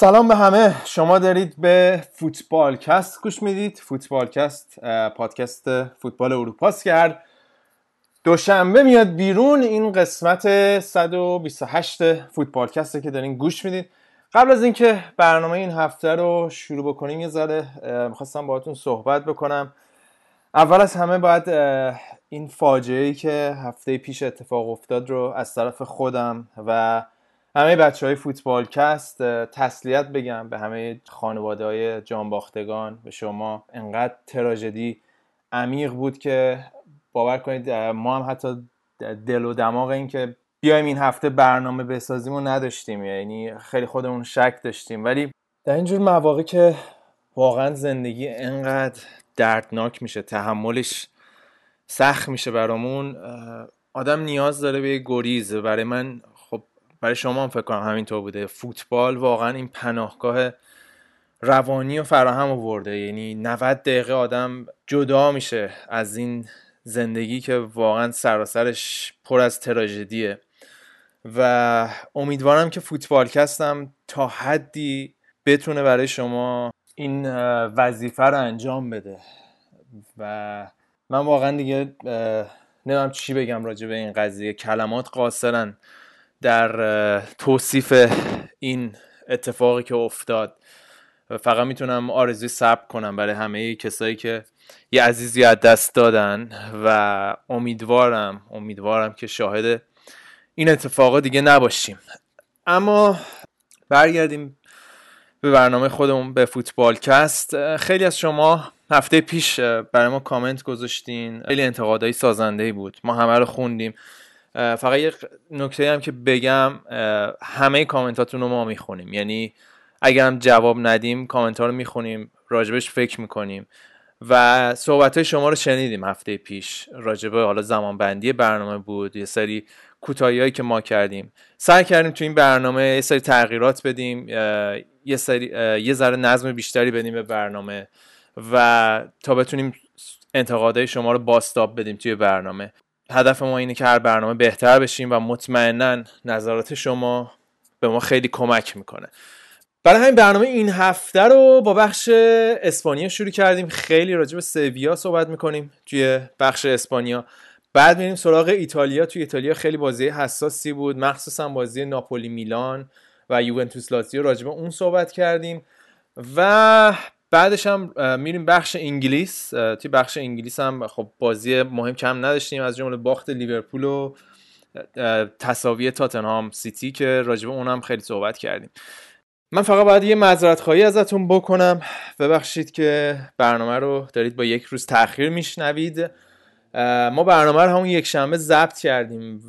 سلام به همه. شما دارید به فوتبال کست گوش می‌دید. فوتبال کست پادکست فوتبال اروپاست که هر دوشنبه میاد بیرون. این قسمت 128 فوتبال کسته که دارین گوش می‌دید. قبل از اینکه برنامه این هفته رو شروع بکنیم یه ذره می‌خواستم باهاتون صحبت بکنم. اول از همه باید این فاجعه ای که هفته پیش اتفاق افتاد رو از طرف خودم و همه بچه های فوتبال کست تسلیت بگم به همه خانواده های جانباختگان به شما انقدر تراژدی عمیق بود که باور کنید ما هم حتی دل و دماغ این که بیایم این هفته برنامه بسازیم و نداشتیم یعنی خیلی خودمون شک داشتیم. ولی در اینجور مواقع که واقعا زندگی انقدر دردناک میشه تحملش سخت میشه برامون آدم نیاز داره به گریز. برای من برای شما هم فکر کنم همینطور بوده. فوتبال واقعا این پناهگاه روانی و فراهم آورده. یعنی 90 دقیقه آدم جدا میشه از این زندگی که واقعا سراسرش پر از تراژدیه. و امیدوارم که فوتبالکستم تا حدی بتونه برای شما این وظیفه رو انجام بده. و من واقعا دیگه نمیم چی بگم راجع به این قضیه. کلمات قاصرن. در توصیف این اتفاقی که افتاد. فقط می‌تونم آرزوی ثبت کنم برای همه کسایی که یه عزیزی از دست دادن و امیدوارم امیدوارم که شاهد این اتفاقا دیگه نباشیم. اما برگردیم به برنامه خودمون به فوتبال کست. خیلی از شما هفته پیش برای ما کامنت گذاشتین. خیلی انتقادهای سازنده بود. ما همه رو خوندیم. فقط یه نکته هم که بگم همه کامنتاتون رو ما می‌خونیم. یعنی اگر هم جواب ندیم کامنت ها رو می‌خونیم راجبش فکر می‌کنیم. و صحبت های شما رو شنیدیم هفته پیش. راجبه حالا زمان بندی برنامه بود یه سری کوتاهی که ما کردیم. سعی کردیم تو این برنامه یه سری تغییرات بدیم یه سری یه ذره نظم بیشتری بدیم به برنامه و تا بتونیم انتقادهای شما رو باستاب بدیم توی برنامه. هدف ما اینه که هر برنامه بهتر بشیم و مطمئنا نظرات شما به ما خیلی کمک می‌کنه. برای همین برنامه این هفته رو با بخش اسپانیا شروع کردیم. خیلی راجع به سویا صحبت می‌کنیم توی بخش اسپانیا. بعد میریم سراغ ایتالیا. توی ایتالیا خیلی بازی حساسی بود. مخصوصا بازی ناپولی میلان و یوونتوس لاتزیو راجع به اون صحبت کردیم. و بعدش هم میریم بخش انگلیس. توی بخش انگلیس هم خب بازی مهم کم نداشتیم. از جمله باخت لیورپول و تساوی تاتنهام سیتی که راجع به اونم خیلی صحبت کردیم. من فقط باید یه معذرت خواهی ازتون بکنم. ببخشید که برنامه رو دارید با یک روز تاخیر میشنوید. ما برنامه رو همون یک شنبه ضبط کردیم.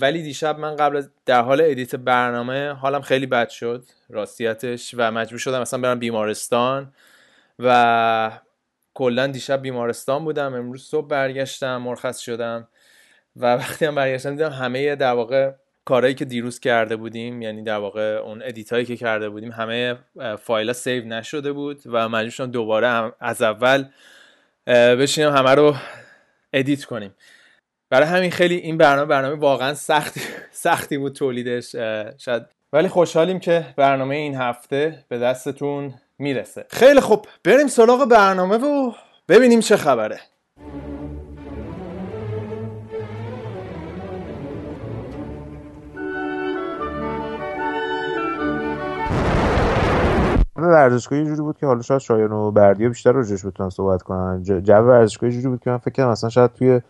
ولی دیشب من قبل از در حال edit برنامه حالم خیلی بد شد. راستیتش و مجبور شدم مثلا برم بیمارستان. و کلا دیشب بیمارستان بودم. امروز صبح برگشتم مرخص شدم. و وقتی هم برگشتم دیدم همه در واقع کارهایی که دیروز کرده بودیم یعنی در واقع اون edit هایی که کرده بودیم همه فایل save نشده بود و مجبور شدم دوباره از اول بشینم همه رو ادیت کنیم. برای همین خیلی این برنامه برنامه واقعا سختی سختی بود تولیدش شاید. ولی خوشحالیم که برنامه این هفته به دستتون می‌رسه. خیلی خوب. بریم سراغ برنامه و ببینیم چه خبره. ورزشگاهی جوری بود که حالا شاید شایان و بردیا بیشتر روش بتونن صحبت کنن. جو ورزشگاهی جوری بود که من فکر کنم اصلا شاید توی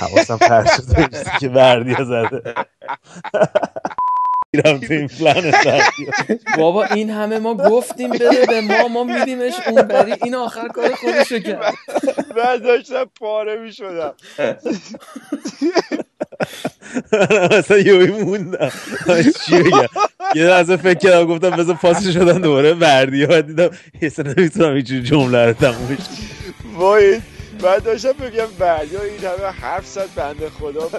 حواسم پرت شده که بردیا زده. بابا این همه ما گفتیم بده به ما ما میدیمش اون بری. این آخر کار خودشو کرد. من داشتم پاره می‌شدم. مثلا یوی موندم. چی بگم؟ یه لحظه فکر کردم گفتم بذار پاس شدن دوباره بردی ها دیدم حسن نمی‌تونم اینجوری جمله رو تمومش وای من داشتم بگم بردی این همه حرف زد بنده خدا.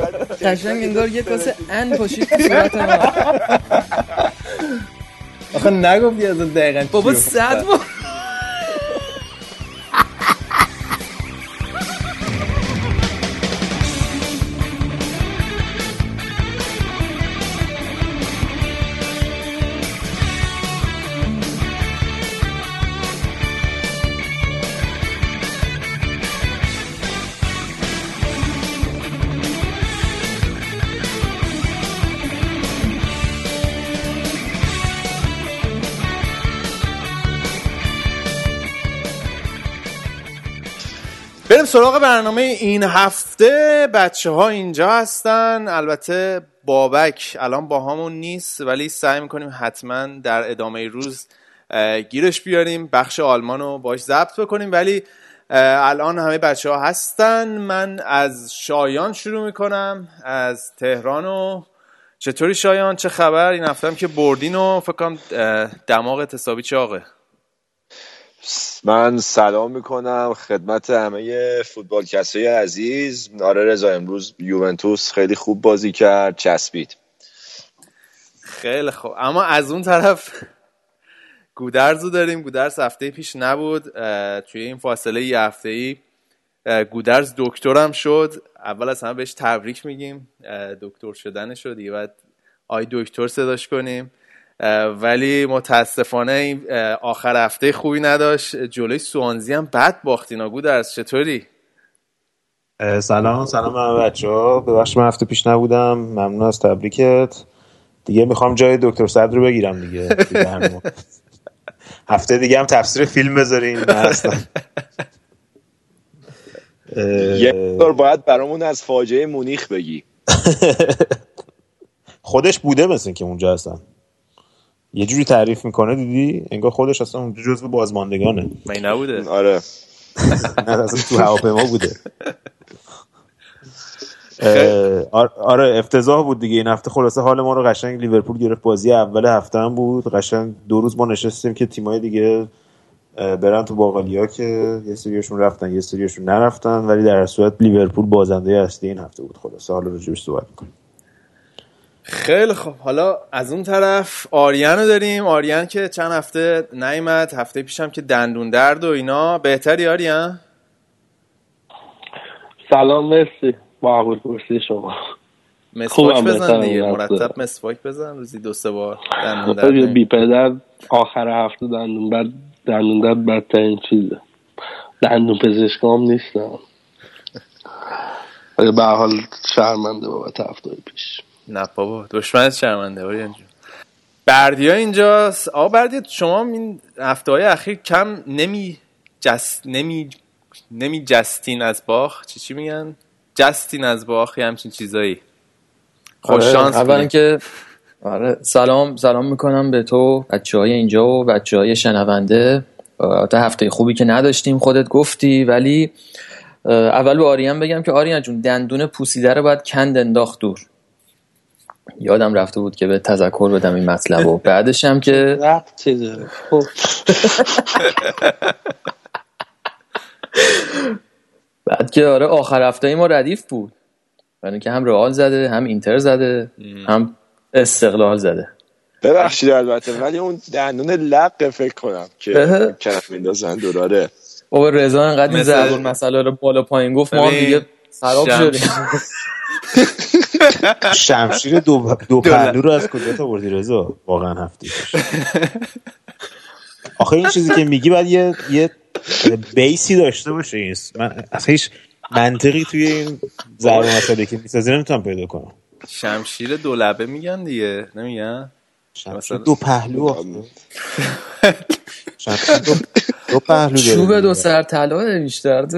قشنگ انگار یه کاسه ان پاشید تو صورت ما. آخه نگفتی از دقیقا بابا صد بار. سراغ برنامه این هفته بچه ها اینجا هستن. البته بابک الان با همون نیست ولی سعی می‌کنیم حتما در ادامه روز گیرش بیاریم بخش آلمان رو باش ضبط بکنیم. ولی الان همه بچه ها هستن. من از شایان شروع می‌کنم. از تهران و چطوری شایان؟ چه خبر؟ این هفته که بردین و فکر کنم دماغ حسابی چاقه. من سلام می‌کنم خدمت همه فوتبال کسی عزیز. آره رضا امروز یوونتوس خیلی خوب بازی کرد چسبید. خیلی خوب. اما از اون طرف گودرزو داریم. گودرز هفته پیش نبود. توی این فاصله یه هفته ای گودرز دکترم شد. اول از همه بهش تبریک میگیم. دکتر شدن شد دیگه بعد آی دکتر صداش کنیم. ولی متاسفانه آخر هفته خوبی نداشت. جلوی سوانزی هم بد باختینا گودرز چطوری؟ سلام سلام من بچه ها ببخش من هفته پیش نبودم. ممنون از تبریکت. دیگه می‌خوام جای دکتر صدر رو بگیرم دیگه, دیگه هفته دیگه هم تفسیر فیلم بذارین یه بار باید برامون از فاجعه مونیخ بگی. خودش بوده مثل که اونجا هستن. یه جوری تعریف می‌کنه دیدی؟ انگار خودش اصلا اونجا جزو بازماندگانه. می نبوده آره. نه اصلا تو هواپیما بوده. آره افتضاح بود دیگه. این هفته خلاصه حال ما رو قشنگ لیورپول گرفت. بازی اول هفته هم بود. قشنگ دو روز ما نشستیم که تیمای دیگه برن تو باقالیا که یه سریشون رفتن یه سریشون نرفتن. ولی در صورت لیورپول بازنده اصلی این هفته بود. خلاصه حالا راجبش صحبت می‌کنیم. خیلی خب حالا از اون طرف آریان رو داریم. آریان که چند هفته نیمد هفته پیشم که دندون درد و اینا. بهتری آریان؟ سلام مرسی. معقول پرسی شما. مسواک بزن دیگه. مرتب مسواک بزن. روزی دو سه بار دندون درد بی پدر آخر هفته دندون بعد دندون درد بدترین چیزه. دندون پزشکام نیستم به حال شرمنده بابت هفته پیش. نه بابا دشمنت شرمنده آریان جون بردیا اینجاست. آقا بردیا شما این هفته های اخیر کم نمی جست نمی نمی جستین از باخ. چی چی میگن؟ جستین از باخ یه همچین چیزایی. خوش شانس آره، اول اینکه آره سلام سلام می‌کنم به تو بچه های اینجا و بچه های شنونده تا هفته خوبی که نداشتیم خودت گفتی ولی اول به آریان بگم که آریان جون دندون پوسیده رو باید کند انداخت دور. یادم رفته بود که به تذکر بدم این مطلب و بعدش هم که خب. بعد که آره آخر هفته ما ردیف بود. برای که هم رئال زده هم اینتر زده هم استقلال زده. ببخشید البته ولی اون دندون لق فکر کنم که کرم میندازن دلاره بابا رضا انقدر این ضرب مسئله رو بالا پایین گفت ما دیگه خراب شدیم. شمشیر دو, دو پهلو رو از کجا تا بردی رضا؟ واقعا هفتی آخه این چیزی که میگی باید یه, یه بیسی داشته باشه. این من اصلا هیچ منطقی توی این ضرب مسئله که می‌سازی نمی‌تونم پیدا کنم. شمشیر دو لبه میگن دیگه. نمیگن؟ شمشیر دو پهلو شمشیر دو, دو پهلو چوب دو سر طلا بیشتر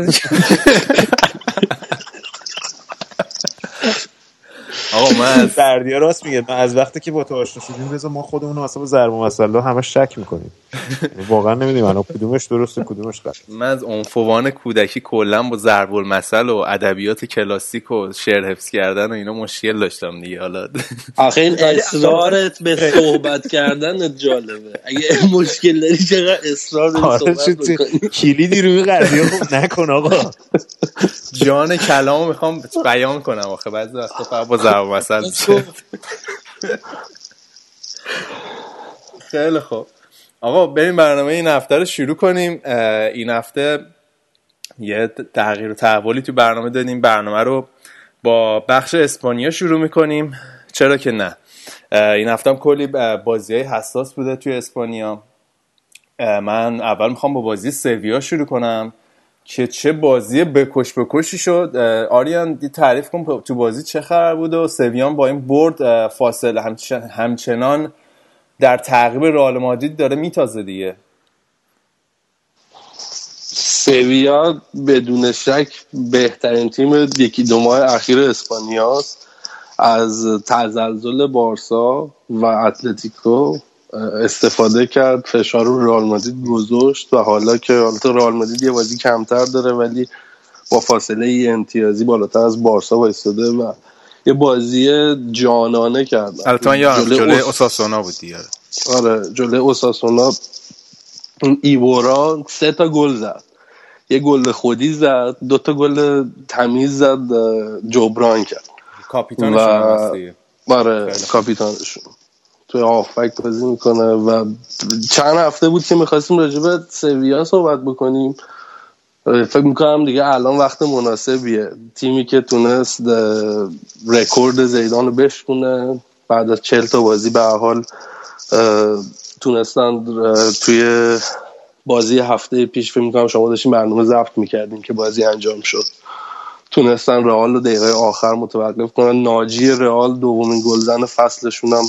آقا من بردیا راست میگه. من از وقتی که با تو آشنا شدیم رضا ما خودمون واسه ضرب مسئله همه شک می‌کنیم. واقعا نمی‌دونیم الان کدومش درسته کدومش غلط. من از عنفوان کودکی کلا با ضرب المثل و ادبیات کلاسیک و شعر حفظ کردن و اینا مشکل داشتم دیگه. حالا آخه این اصرارت به صحبت کردن جالبه. اگه مشکل داری چقدر اصرار داری آره صحبت کلیدی روی قضیه خوب نکن آقا. جان کلامو می‌خوام بیان کنم آخه. بعضی وقتا با ضرب میشه خیلی خوب. آقا بریم برنامه این هفته رو شروع کنیم. این هفته یه تغییر و تحولی تو برنامه دادیم. برنامه رو با بخش اسپانیا شروع می‌کنیم. چرا که نه؟ این هفته هم کلی بازی های حساس بوده توی اسپانیا. من اول می‌خوام با بازی سویا شروع کنم. که چه بازی بکش بکشی شد. آریان تعریف کن تو بازی چه خبر بود و سویان با این برد فاصله همچنان در تعقیب رئال مادرید داره میتازه دیگه. سویا بدون شک بهترین تیم یکی دو ماه اخیر اسپانیاست. از تزلزل بارسا و اتلتیکو استفاده کرد فشار رو رئال مادرید گذاشت و حالا که حالا رئال مادرید یه بازی کمتر داره ولی با فاصله ای امتیازی بالاتر از بارسا وایستاده و یه بازی جانانه کرد. البته جلوی اوساسونا بود دیگه. آره جلوی اوساسونا ایورا سه تا گل زد. یه گل خودی زد دو تا گل تمیز زد جبران کرد. کاپیتانشون آره کاپیتانشون. توی آفک بازی می‌کنه و چند هفته بود که می‌خواستیم راجبه سویا صحبت بکنیم. فکر می‌کنم دیگه الان وقت مناسبیه. تیمی که تونست رکورد زیدان رو بشکونه بعد از چل تا بازی به حال تونستن توی بازی هفته پیش فکر می‌کنم شما داشتیم برنامه ضبط می‌کردیم که بازی انجام شد. تونستن رئال رو دقیقه آخر متوقف کنن. ناجی رئال دومین گلزن فصلشون هم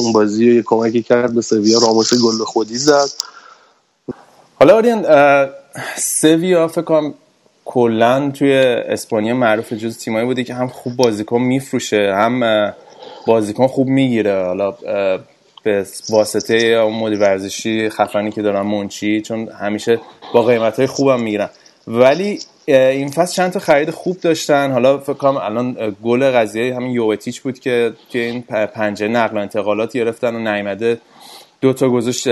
اون بازی یه کمکی کرد به سویا راموس گل خودی زد. حالا آریان سویا فکر کنم کلا توی اسپانیا معروف جز تیمایی بوده که هم خوب بازیکن میفروشه هم بازیکن خوب می‌گیره. حالا به واسطه مدیر ورزشی خفنی که دارن منچی چون همیشه با قیمت های خوبم می‌گیرن. ولی این فصل چند تا خرید خوب داشتن. حالا فکر کنم الان گل قضیه همین یووتیچ بود که توی این پنجره نقل و انتقالات گرفتن و نیمده دو تا گذاشت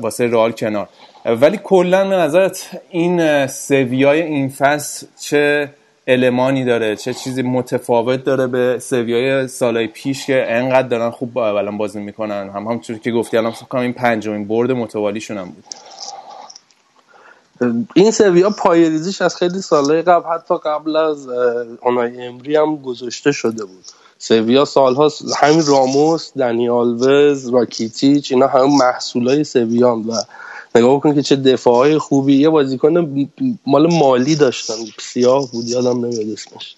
واسه رئال کنار. ولی کلا به نظرت این سویای این فصل چه المانی داره؟ چه چیزی متفاوت داره به سویای سالهای پیش که انقدر دارن خوب الان بازی می‌کنن؟ هم همونطور که گفتی الان فکر این پنجمین برد متوالیشون هم بود. این سویا پایریزیش از خیلی سالهای قبل حتی قبل از اونای امری هم گذاشته شده بود. سویا سالها همین راموس دنی آلوز راکیتیچ اینا همه محصولای سویان و نگاه بکن که چه دفاعهای خوبی. یه بازیکن مال مالی داشتن. سیاه بود یادم نمیاد اسمش.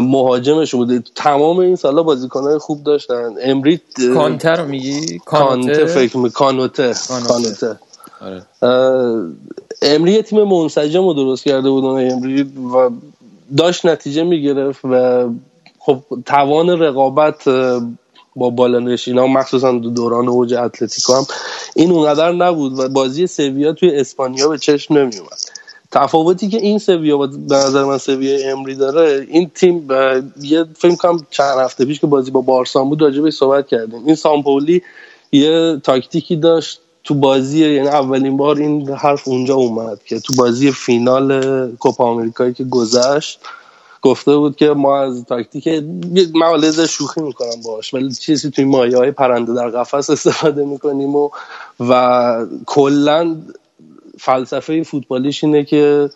مهاجمش بوده. تمام این سالا بازیکنهای خوب داشتن. امری کانته رو میگی؟ کانته فکر می کانوته. کانوته. آره. امری تیم منسجم رو درست کرده بود امری و داشت نتیجه می‌گرفت و خب توان رقابت با بالا ها مخصوصا دوران اوج اتلتیکو هم این اونقدر نبود و بازی سویا توی اسپانیا به چشم نمیومد تفاوتی که این سویا به نظر من سویا امری داره این تیم یه فکر کنم چند هفته پیش که بازی با بارسان بود راجع صحبت کردیم این سامپولی یه تاکتیکی داشت تو بازی یعنی اولین بار این حرف اونجا اومد که تو بازی فینال کوپا آمریکایی که گذشت گفته بود که ما از تاکتیک مولز شوخی می‌کنم باش ولی چیزی توی مایه های پرنده در قفس استفاده می‌کنیم و و کلا فلسفه فوتبالیش اینه که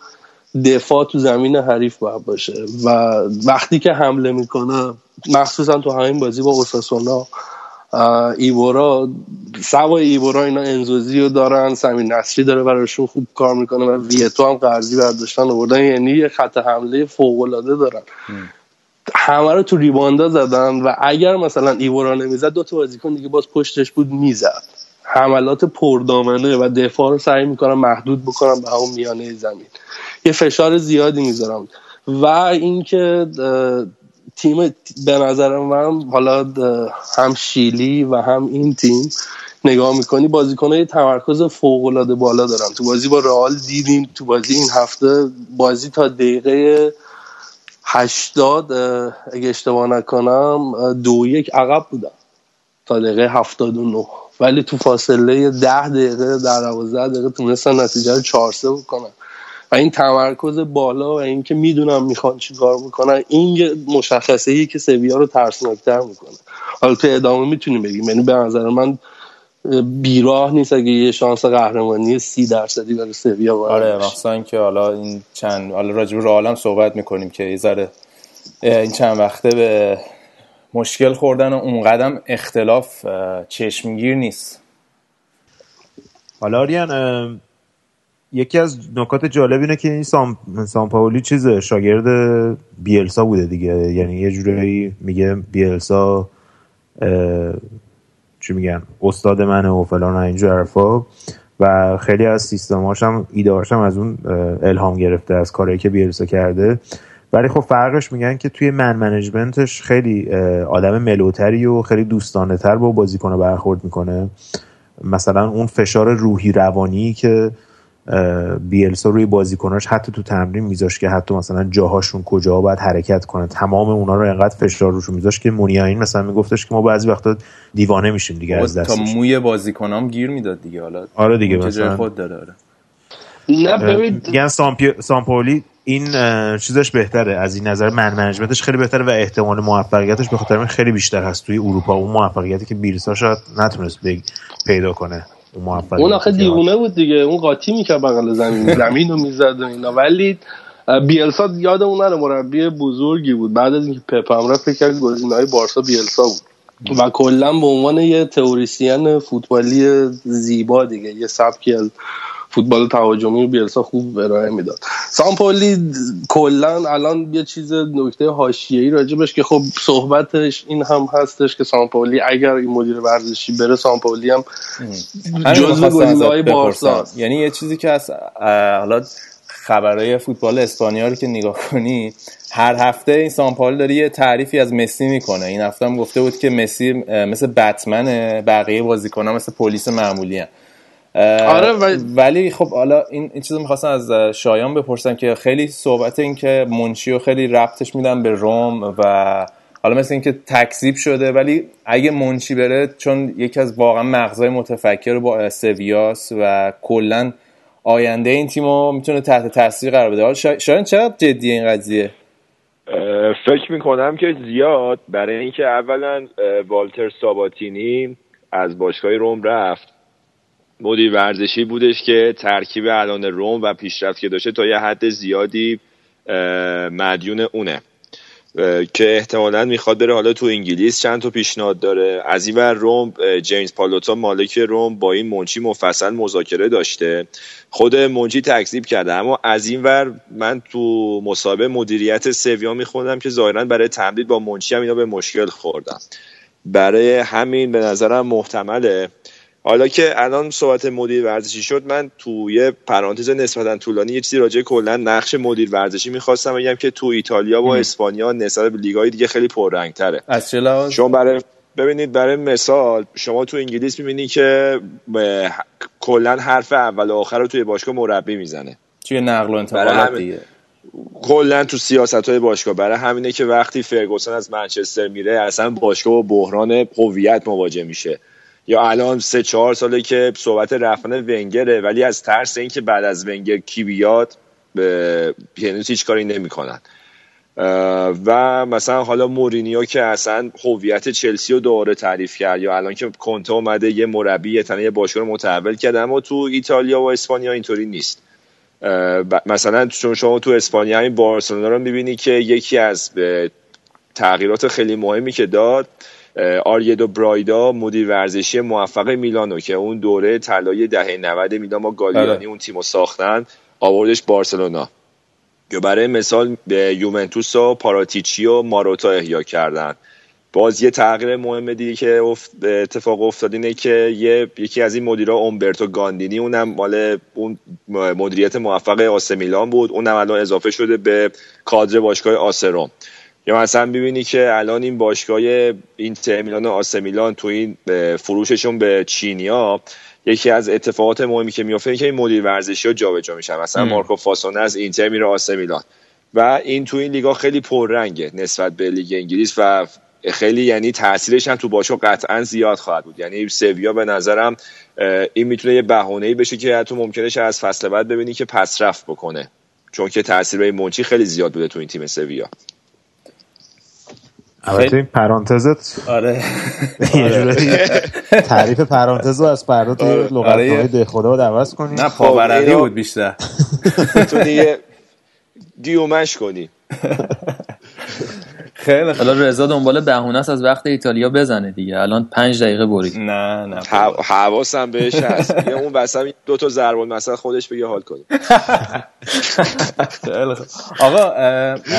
دفاع تو زمین حریف باید باشه و وقتی که حمله می‌کنه مخصوصا تو همین بازی با اوساسونا ایبورا سوای ایبورا اینا انزوزی رو دارن سمین نصری داره براشون خوب کار می‌کنه و ویتو هم قرضی برداشتن آوردن. یعنی یه خط حمله فوق العاده دارن. همه رو تو ریباندا زدن و اگر مثلا ایبورا نمی‌زد دو تا بازیکن دیگه باز پشتش بود می‌زد. حملات پردامنه و دفاع رو سعی می‌کنن محدود بکنن به همون میانه زمین. یه فشار زیادی می‌ذارم و اینکه تیم به نظر من حالا هم شیلی و هم این تیم نگاه می‌کنی بازیکنهای تمرکز فوق بالا دارن. تو بازی با رئال دیدیم تو بازی این هفته بازی تا دقیقه هشتاد اگه اشتباه نکنم دو یک عقب بودن تا دقیقه هفتاد و نو ولی تو فاصله ده دقیقه در دوازده دقیقه تونستن نتیجه رو چهار سه بکنن. و این تمرکز بالا و اینکه می‌دونم می‌خوان چی کار می‌کنن این مشخصه ای که سویا رو ترسناکتر می‌کنه. حالا تو ادامه می‌تونیم بگیم یعنی به نظر من بیراه نیست اگه یه شانس قهرمانی سی درصدی برای سویا آره مخصوصا که حالا این چند حالا راجب رو عالم صحبت می‌کنیم که یه ذره این چند وقته به مشکل خوردن و اون قدم اختلاف چشمگیر نیست. حالا آریان یکی از نکات جالب اینه که این سام, سام پاولی چیز شاگرد بیلسا بوده دیگه. یعنی یه جورایی میگه بیلسا چی میگن استاد منه و فلان اینجور حرفا. و خیلی از سیستماش هم ایدهاش از اون الهام گرفته از کاری که بیلسا کرده. ولی خب فرقش میگن که توی من منیجمنتش خیلی آدم ملوتری و خیلی دوستانه تر با بازیکن برخورد می‌کنه. مثلا اون فشار روحی روانی که بیلسا روی بازیکناش حتی تو تمرین میذاش که حتی مثلا جاهاشون کجا باید حرکت کنه. تمام اونا رو انقدر فشار روشون میذاش که مونیاین مثلا میگفتش که ما بعضی وقتا دیوانه میشیم دیگه از دستش تا موی بازیکنام گیر می‌داد دیگه. حالا آره دیگه مثلا. خود داره آره. نه ببین. میگن سامپولی این چیزش بهتره. از این نظر من منیجمنتش خیلی بهتره و احتمال موفقیتش به خاطر خیلی بیشتر هست توی اروپا. اون موفقیتی که بیلسا شاید نتونست پیدا کنه. اون, اون آخه دیوونه بود دیگه. اون قاطی می‌کرد بغل زمین. زمین رو می‌زد و اینا. ولی بیلسا یاد اون نره مربی بزرگی بود. بعد از اینکه پپ هم رفت فکر کرد گزینه‌های بارسا بیلسا بود. و کلا به عنوان یه تئوریسین فوتبالی زیبا دیگه. یه سبکی از فوتبال تهاجمی رو بیلسا خوب ارائه می‌داد. سامپولی کلا الان یه چیز نکته حاشیه‌ای راجبش که خب صحبتش این هم هستش که سامپولی اگر این مدیر ورزشی بره سامپولی هم جزو گزینه‌های بارسا یعنی یه چیزی که از حالا خبرهای فوتبال اسپانیا رو که نگاه کنی هر هفته این سامپال داره یه تعریفی از مسی می‌کنه. این هفته هم گفته بود که مسی مثل بتمن بقیه بازیکن‌ها مثل پلیس معمولی هم. آره ولی خب حالا این, این چیزو می‌خواستم از شایان بپرسم که خیلی صحبت این که منشیو خیلی ربطش میدن به روم و حالا مثل اینکه تکذیب شده ولی اگه منشی بره چون یکی از واقعا مغزای متفکر با سویاس و کلا آینده این تیمو می‌تونه تحت تاثیر قرار بده. حالا شایان چقدر جدیه این قضیه؟ فکر می‌کنم که زیاد. برای اینکه اولا والتر ساباتینی از باشگاه روم رفت. مدیر ورزشی بودش که ترکیب الان روم و پیشرفت که داشته تا یه حد زیادی مدیون اونه. که احتمالا می‌خواد بره حالا تو انگلیس چند تا پیشنهاد داره. از این ور روم جیمز پالوتا مالک روم با این منچی مفصل مذاکره داشته. خود منچی تکذیب کرده. اما از این ور من تو مسابقه مدیریت سویا میخوندم که ظاهرا برای تمدید با منچی هم اینا به مشکل خوردم. برای همین به نظرم محتمله حالا که الان صحبت مدیر ورزشی شد من توی پرانتز نسبتا طولانی یه چیزی راجع کلا نقش مدیر ورزشی می‌خواستم بگم که تو ایتالیا و اسپانیا نسبت به لیگای دیگه خیلی پررنگتره. از چه شما برای ببینید برای مثال شما تو انگلیس می‌بینی که کلا حرف اول و آخر رو توی باشگاه مربی می‌زنه. توی نقل و انتقالات دیگه؟ کلا تو سیاست های باشگاه. برای همینه که وقتی فرگوسن از منچستر میره اصلا باشگاه با بحران هویت مواجه میشه. یا الان سه چهار ساله که صحبت رفتن ونگره ولی از ترس اینکه بعد از ونگر کی بیاد به یعنی هیچ کاری نمی‌کنن. و مثلا حالا مورینیو که اصلا هویت چلسی رو دوباره تعریف کرد یا الان که کنته اومده یه مربی تنه یه باشگاه رو متحول کرده اما تو ایتالیا و اسپانیا اینطوری نیست. مثلا چون شما تو اسپانیا این بارسلونا رو می‌بینی که یکی از تغییرات خیلی مهمی که داد آریدو برایدا مدیر ورزشی موفق میلانو که اون دوره طلای دهه 90 میلان ما گالیانی آره. اون تیمو ساختن آوردش بارسلونا. که برای مثال به یوونتوس و پاراتیچی و ماروتا احیا کردن. باز یه تغییر مهم دیگه که اتفاق افتاد اینه که یه یکی از این مدیرا اومبرتو گاندینی اونم مال اون مدیریت موفق آسه میلان بود. اونم الان اضافه شده به کادر باشگاه آسروم یا مثلا ببینی که الان این باشگاه این میلان و آسمیلان تو این فروششون به چینیا یکی از اتفاقات مهمی که میفته که این مدیر ورزشی ها جابجا میشن. مثلا مارکو فاسونه از اینتر میره آسمیلان و این تو این لیگا خیلی پررنگه نسبت به لیگ انگلیس و خیلی یعنی تاثیرش هم تو باشگاه قطعا زیاد خواهد بود. یعنی سویا به نظرم این می‌تونه یه بهونه‌ای بشه که تو ممکنه از فصل بعد ببینی که پس رفت بکنه. چون که تاثیر به منچی خیلی زیاد بوده تو این تیم سویا. البته این پرانتزت آره. تعریف پرانتز رو از فردا توی آره. لغت آره. ده خدا عوض کنی نه پاورقی خب، بود بیشتر. تو دیگه دیومش کنی. خیلی حالا رضا دنبال بهونه است از وقت ایتالیا بزنه دیگه. الان پنج دقیقه برید. نه نه. حواسم بهش هست. اون وسط دو تا ضرب مثلا خودش بگه حال کنه آقا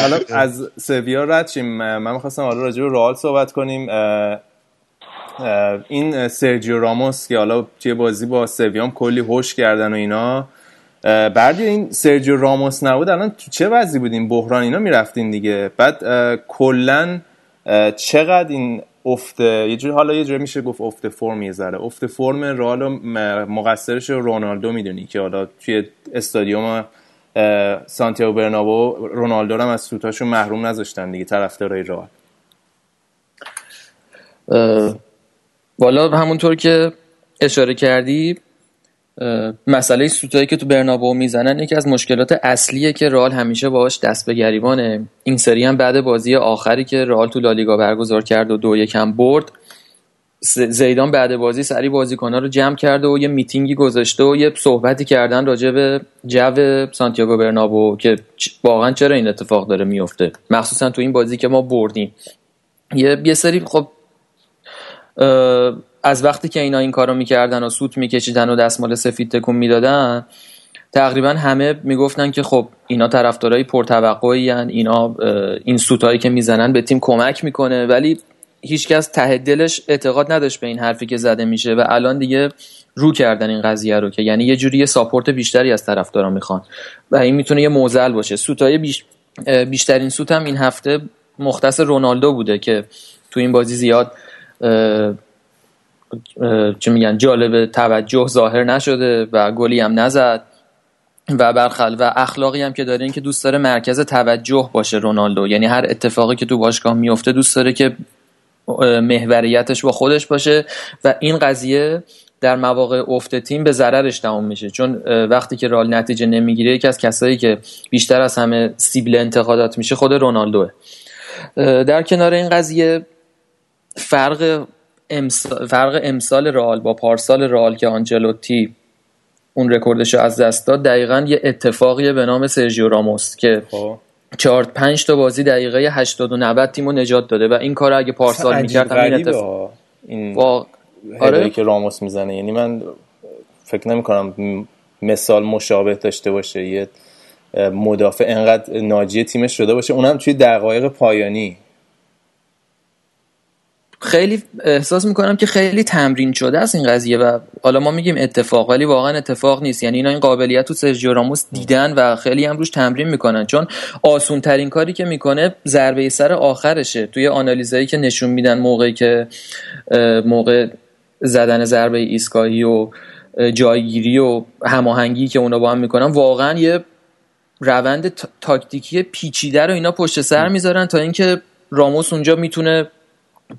حالا از سویا رد شیم. من می‌خواستم حالا راجع به رئال صحبت کنیم. این سرجیو راموس که حالا توی بازی با سویام کلی هوش کردن و اینا بعد این سرجیو راموس نبود الان تو چه وضعی بودین بحران اینا می‌رفتین دیگه. بعد کلا چقدر این افت یه جوری حالا یه جوری میشه گفت افت فرم یه ذره. افت فرم رئال مقصرش رونالدو می‌دونی که حالا توی استادیوم سانتیاگو برنابو رونالدو هم از سوتاشون محروم نذاشتن دیگه طرفدارای رئال. والا همونطور که اشاره کردی مسئله سوتایی که تو برنابو می‌زنن یکی از مشکلات اصلیه که رئال همیشه باهاش دست به گریبانه. این سری هم بعد بازی آخری که رئال تو لالیگا برگزار کرد و دو یکم برد زیدان بعد بازی سری بازیکنها رو جمع کرده و یه میتینگی گذاشته و یه صحبتی کردن راجع به جو سانتیاگو برنابو که واقعا چرا این اتفاق داره میفته مخصوصا تو این بازی که ما بردیم. یه, یه سری خب از وقتی که اینا این کارو می‌کردن و سوت میکشیدن و دستمال سفید تکون می‌دادن تقریبا همه می‌گفتن که خب اینا طرفدارای پرتوقعی اینا این سوتایی که می‌زنن به تیم کمک می‌کنه. ولی هیچکس ته دلش اعتقاد نداشت به این حرفی که زده میشه و الان دیگه رو کردن این قضیه رو که یعنی یه جوری ساپورت بیشتری از طرفدارا می‌خوان و این می‌تونه یه موزل باشه. سوتای بیش... بیشترین سوت هم این هفته مختص رونالدو بوده که تو این بازی زیاد چه میگن جالب توجه ظاهر نشده و گلی هم نزد. و برخل و اخلاقی هم که داره این که دوست داره مرکز توجه باشه رونالدو. یعنی هر اتفاقی که تو باشگاه میفته دوست داره که محوریتش با خودش باشه. و این قضیه در مواقع افت تیم به ضررش تمام میشه. چون وقتی که رال نتیجه نمی‌گیره یکی از کسایی که بیشتر از همه سیبل انتقادات میشه خود رونالدوه. در کنار این قضیه فرق امسال, فرق امسال رئال با پارسال رئال که آنجلوتی اون رکوردش رو از دست داد دقیقا یه اتفاقیه به نام سرژیو راموس که خب. چهار پنج تا بازی دقیقه 80 و 90 تیمو نجات داده و این کار اگه پارسال می‌کرد همین اتفاق این با... آره؟ که راموس می‌زنه. یعنی من فکر نمی کنم مثال مشابه داشته باشه. یه مدافع انقدر ناجی تیمش شده باشه. اونم توی دقایق پایانی. خیلی احساس می‌کنم که خیلی تمرین شده است این قضیه و حالا ما میگیم اتفاق ولی واقعا اتفاق نیست. یعنی اینا این قابلیت تو سرجیو راموس دیدن و خیلی هم روش تمرین می‌کنن. چون آسون ترین کاری که می‌کنه ضربه سر آخرشه. توی آنالیزایی که نشون میدن موقعی که موقع زدن ضربه ایستگاهی و جایگیری و هماهنگی که اونا با هم می‌کنن واقعا یه روند تاکتیکی پیچیده رو اینا پشت سر می‌ذارن تا اینکه راموس اونجا می‌تونه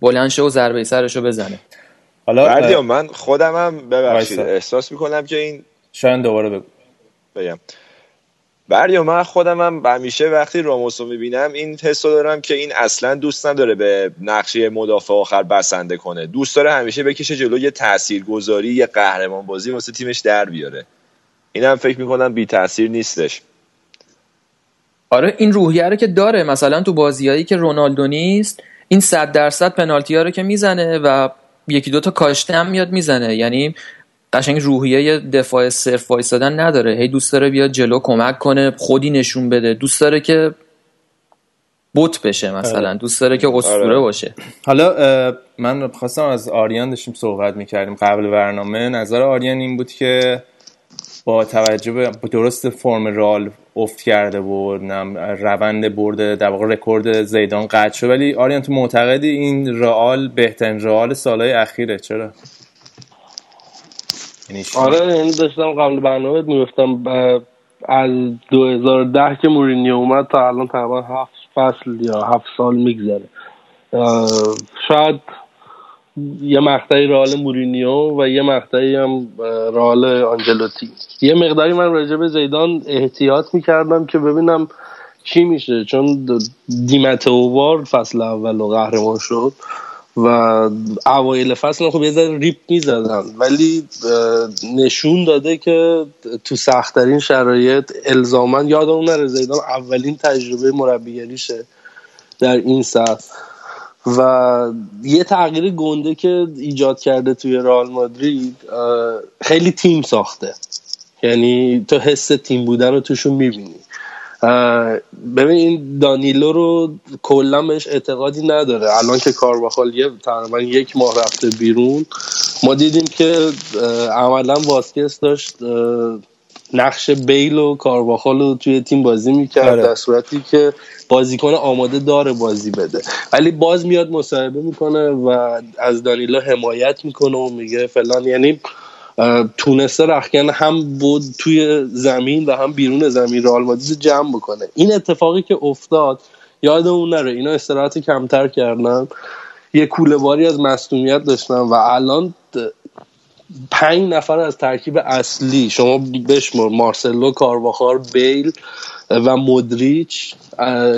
بلند شه و ضربه سرش رو بزنه. حالا من خودم هم ببخشید احساس می‌کنم که این شاید دوباره بگو. بگم. بردیا من خودم هم همیشه وقتی راموس رو می‌بینم این حس دارم که این اصلا دوست نداره به نقشه مدافع آخر بسنده کنه. دوست داره همیشه بکشه جلو یه تاثیرگذاری یه قهرمان بازی واسه تیمش در بیاره. اینم فکر می‌کنم بی تاثیر نیستش. آره این روحیه رو که داره. مثلا تو بازیایی که رونالدو نیست این صد درصد پنالتی ها رو که می‌زنه و یکی دوتا کاشته هم میاد می‌زنه. یعنی قشنگ روحیه دفاع صرف وایسادن نداره. هی دوست داره بیاد جلو کمک کنه خودی نشون بده. دوست داره که بوت بشه مثلا. آره. دوست داره که اسطوره آره. باشه. حالا من خواستم از آریان داشتیم صحبت می‌کردیم قبل برنامه. نظر آریان این بود که با توجه به درست فرم رال افت کرده بود روند برده در واقع رکورد زیدان قطع شد. ولی آریان تو معتقدی این رئال بهترین رئال سالهای اخیره؟ چرا؟ یعنی آره یعنی داشتم قبل برنامه می‌گفتم از 2010 که مورینیو اومد تا الان تقریبا هفت فصل یا هفت سال میگذره. شاید یه مقطعی رئال مورینیو و یه مقطعی هم رئال آنجلوتی. یه مقداری من راجع به زیدان احتیاط می‌کردم که ببینم چی میشه چون دیمت اووار فصل اول و قهرمان شد و اوایل فصل خب یه ذره ریپ می‌زدن. ولی نشون داده که تو سختترین شرایط الزامن یادمون نره زیدان اولین تجربه مربیگریشه در این سطح. و یه تغییر گنده که ایجاد کرده توی رئال مادرید خیلی تیم ساخته. یعنی تو حس تیم بودن رو توشون می‌بینی. ببین این دانیلو رو کلا بهش اعتقادی نداره. الان که کارواخال یه تقریبا یک ماه رفته بیرون ما دیدیم که عملا واسکس داشت نقش بیل و کارواخال رو توی تیم بازی می‌کرد آره. در صورتی که بازیکن آماده داره بازی بده. ولی باز میاد مصاحبه می‌کنه و از دانیلا حمایت می‌کنه و میگه فلان. یعنی تونسته رخکن هم بود توی زمین و هم بیرون زمین رئال مادرید جمع بکنه. این اتفاقی که افتاد یادمون نره. اینا استراحت کمتر کردن. یه کوله باری از مصونیت داشتن و الان پنج نفر از ترکیب اصلی. شما بشمر مارسلو کارواخار بیل و مدریچ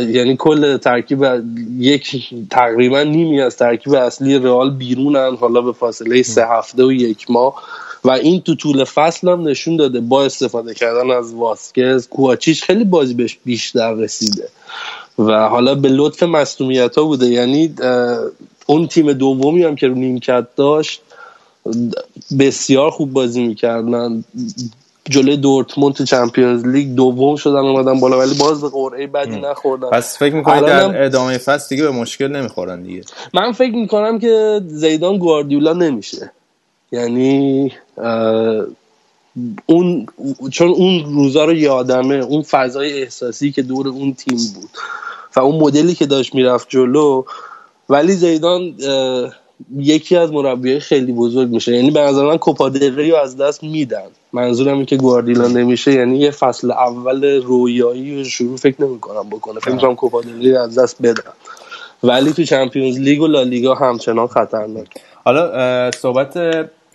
یعنی کل ترکیب یک تقریبا نیمی از ترکیب اصلی رئال بیرونن حالا به فاصله سه هفته و یک ماه. و این تو طول فصل هم نشون داده با استفاده کردن از واسکز کوچیش خیلی بازی بهش بیشتر رسیده. و حالا به لطف مصومیت ها بوده. یعنی اون تیم دومی هم که رو نیمکت داشت بسیار خوب بازی می‌کردن. جلوی دورتموند تو چمپیونز لیگ دوم شدن اومدن بالا ولی باز به قرعه بدی نخوردن. پس فکر می‌کنید در ادامه فصل دیگه به مشکل نمی‌خورن دیگه؟ من فکر می‌کنم که زیدان گواردیولا نمیشه. یعنی اون چون اون روزا رو یادمه اون فضای احساسی که دور اون تیم بود و اون مدلی که داشت می‌رفت جلو. ولی زیدان یکی از مربیای خیلی بزرگ میشه. یعنی به نظر من کوپا رو از دست میدن. منظورم این که گواردیولا نمیشه. یعنی یه فصل اول رویایی شروع فکر نمی‌کنم بکنه. فکر کنم کوپا از دست بدن. ولی تو چمپیونز لیگ و لالیگا همچنان خطرناک. حالا صحبت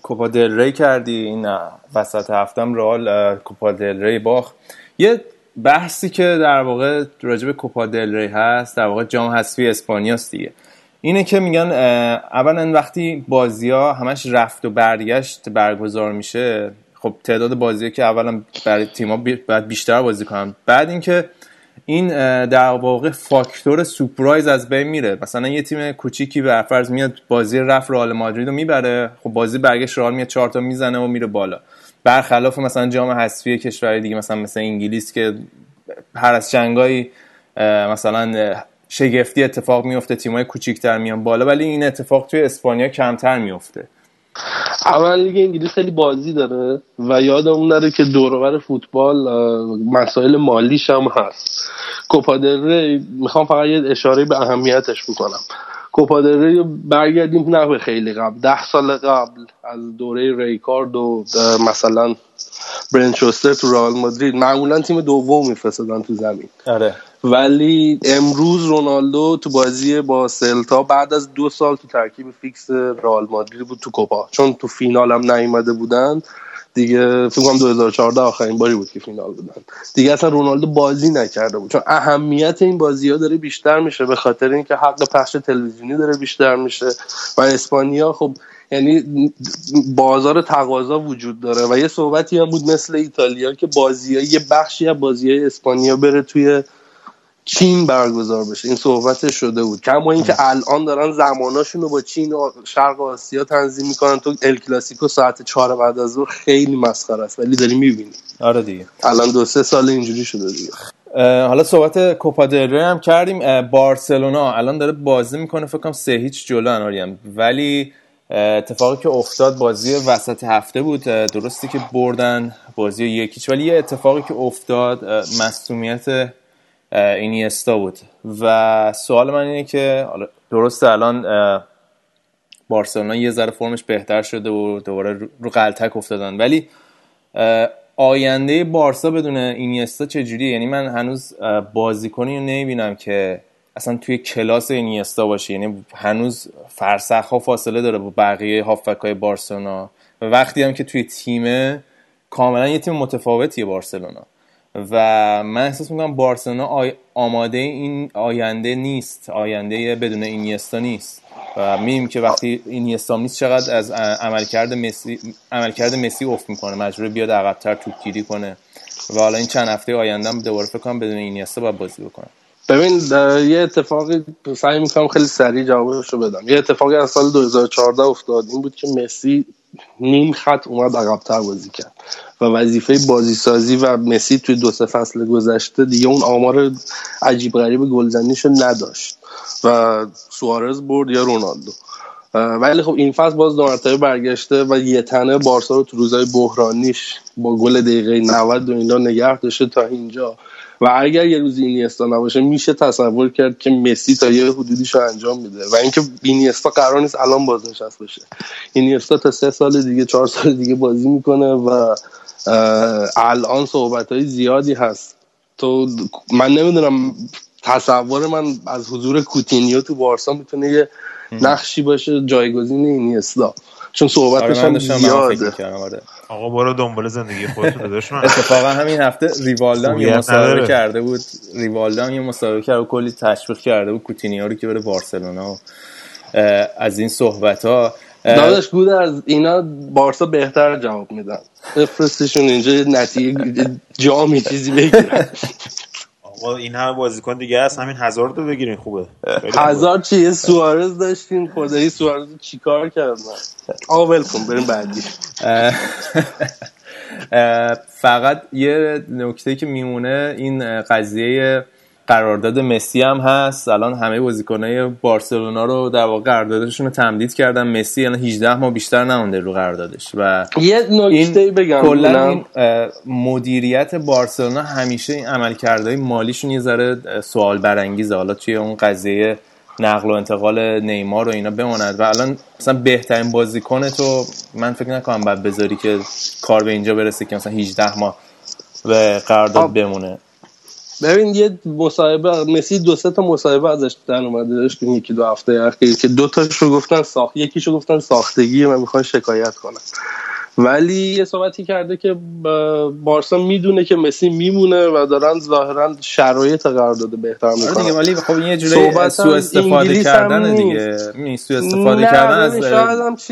کوپا دل ری کردی؟ این وسط هفتم رئال کوپا دل ری باخ یه بحثی که در واقع راجب کوپا دل ری هست در واقع جام حذفی اسپانیاست دیگه. اینه که میگن اولا وقتی بازی ها همش رفت و برگشت برگزار میشه خب تعداد بازی که اولا برای تیما باید بیشتر بازی کنن. بعد اینکه این در واقع فاکتور سورپرایز از بین میره. مثلا یه تیم کوچیکی به فرض میاد بازی رفت رئال مادرید رو می‌بره خب بازی برگشت رئال میاد چهار تا می‌زنه و میره بالا. برخلاف مثلا جام حذفی کشور دیگه مثلا مثل انگلیس که هر از جنگایی مثلا شگفتی اتفاق میفته تیمای کوچیکتر میان بالا ولی این اتفاق توی اسپانیا کمتر میفته اول لیگ انگلیس خیلی بازی داره و یادمون نره که دورور فوتبال مسائل مالیش هم هست. کوپا می‌خوام فقط یه اشاره به اهمیتش بکنم. کوپا رو برگردیم نه خیلی قبل ده سال قبل از دوره ریکارد و مثلا برنچوستر تو رئال مادرید. معمولا تیم دوم میفرستادن تو زمین. آره. ولی امروز رونالدو تو بازی با سلتا بعد از دو سال تو ترکیب فیکس رئال مادرید بود تو کوپا. چون تو فینال هم نیومده بودن دیگه فکر کنم 2014 آخرین باری بود که فینال بودن. دیگه اصلا رونالدو بازی نکرده بود. چون اهمیت این بازی ها داره بیشتر میشه به خاطر اینکه حق پخش تلویزیونی داره بیشتر میشه و اسپانیا خب یعنی بازار تقاضا وجود داره و یه صحبتی هم بود مثل ایتالیا که بازی یه بخشی از بازی اسپانیا بره توی چین برگزار بشه. این صحبت شده بود. کما اینکه الان دارن زماناشون رو با چین و شرق آسیا تنظیم می‌کنن. تو ال کلاسیکو ساعت چهار بعد از ظهر خیلی مسخره است. ولی داری می‌بینی آره دیگه. الان دو سه سال اینجوری شده دیگه. حالا صحبت کوپا هم کردیم. بارسلونا الان داره بازی می‌کنه. فکر کنم سه هیچ جلو اناریم ولی اتفاقی که افتاد بازی وسط هفته بود. درستی که بردن بازی یکیچ ولی یه اتفاقی که افتاد مسئولیت اینیستا بود. و سوال من اینه که درسته الان بارسلونا یه ذره فرمش بهتر شده و دوباره رو قلتک افتادن. ولی آینده بارسا بدون اینیستا چجوریه؟ یعنی من هنوز بازیکنی رو نمی‌بینم که اصلا توی کلاس اینیستا باشه. یعنی هنوز فرسخ ها فاصله داره با بقیه هافک های بارسلونا. و وقتی هم که توی تیمه کاملا یه تیم متفاوتیه بارسلونا. و من احساس می‌کنم بارسلونا آماده این آینده نیست آینده بدون اینیستا نیست. و میم که وقتی اینیستا نیست چقدر از عملکرد مسی عملکرد مسی افت می‌کنه. مجبور بیاد عقبتر توپ گیری کنه. و حالا این چند هفته آینده هم دوباره فکر کنم بدون اینیستا باید بازی بکنه. ببین یه اتفاقی سعی می‌کنم خیلی سریع جوابش رو بدم. یه اتفاقی از سال 2014 افتاد. این بود که مسی نیم خط اومد عقبتر بازی کرد و وظیفه بازی سازی و مسی توی دو سه فصل گذشته دیگه اون آمار عجیب غریب گلزنیشو نداشت و سوارز برد یا رونالدو. ولی خب این فصل باز دو برگشته و یه تنه بارسا رو تو روزای بحرانیش با گل دقیقه 90 و اینا نگه داشته تا اینجا. و اگر یه روز اینیستا نباشه میشه تصور کرد که مسی تا یه حدودیش رو انجام میده و اینکه اینیستا قرار نیست الان بازنشست بشه. اینیستا تا سه سال دیگه چهار سال دیگه بازی می‌کنه و الان صحبت های زیادی هست. تو من نمی‌دونم تصور من از حضور کوتینیو تو بارسا می‌تونه یه نقشی باشه جایگزین اینیستا. چون صحبتش هم زیاده. آره. آقا برو دنبال زندگی خودت داداش من. اتفاقا همین هفته ریوالدا یه مسابقه کرده بود. ریوالدا یه مسابقه کرده و کلی تشویق کرده بود کوتینیو رو که بره بارسلونا از این صحبت ها داداش گود از اینا بارسا بهتر جواب میدن. بفرستشون اینجا نتیجه جامی چیزی بگیرن. آقا این همه بازیکن دیگه هست همین هزار رو بگیرین خوبه. هزار چیه؟ سوارز داشتین خدایی سوارز چیکار کرد آقا ولکن بریم بعدی. فقط یه نکته که میمونه این قضیه قرارداد مسی هم هست. الان همه بازیکنای بارسلونا رو در واقع قراردادشون رو تمدید کردن. مسی یعنی 18 ماه بیشتر نمونده رو قراردادش و یه نکته بگم کلا این مدیریت بارسلونا همیشه این عملکردهای مالیشون یه ذره سوال برانگیزه. حالا توی اون قضیه نقل و انتقال نیمار و اینا بماند. و الان مثلا بهترین بازیکن تو من فکر نکنم بعد بذاری که کار به اینجا برسه که مثلا 18 ماه به قرارداد بمونه. ببین یه مصاحبه مسی دو سه تا مصاحبه ازش در اومده داشت یکی دو هفته اخیر که دو تاش رو گفتن ساخت یکیشو گفتن ساختگی من می‌خوان شکایت کنم. ولی یه صحبتی کرده که بارسا می‌دونه که مسی میمونه و دارن ظاهرا شرایط قرار داده بهتر آره می‌کنن. دیگه ولی خب یه جوری سو استفاده کردن دیگه. سو استفاده کردن از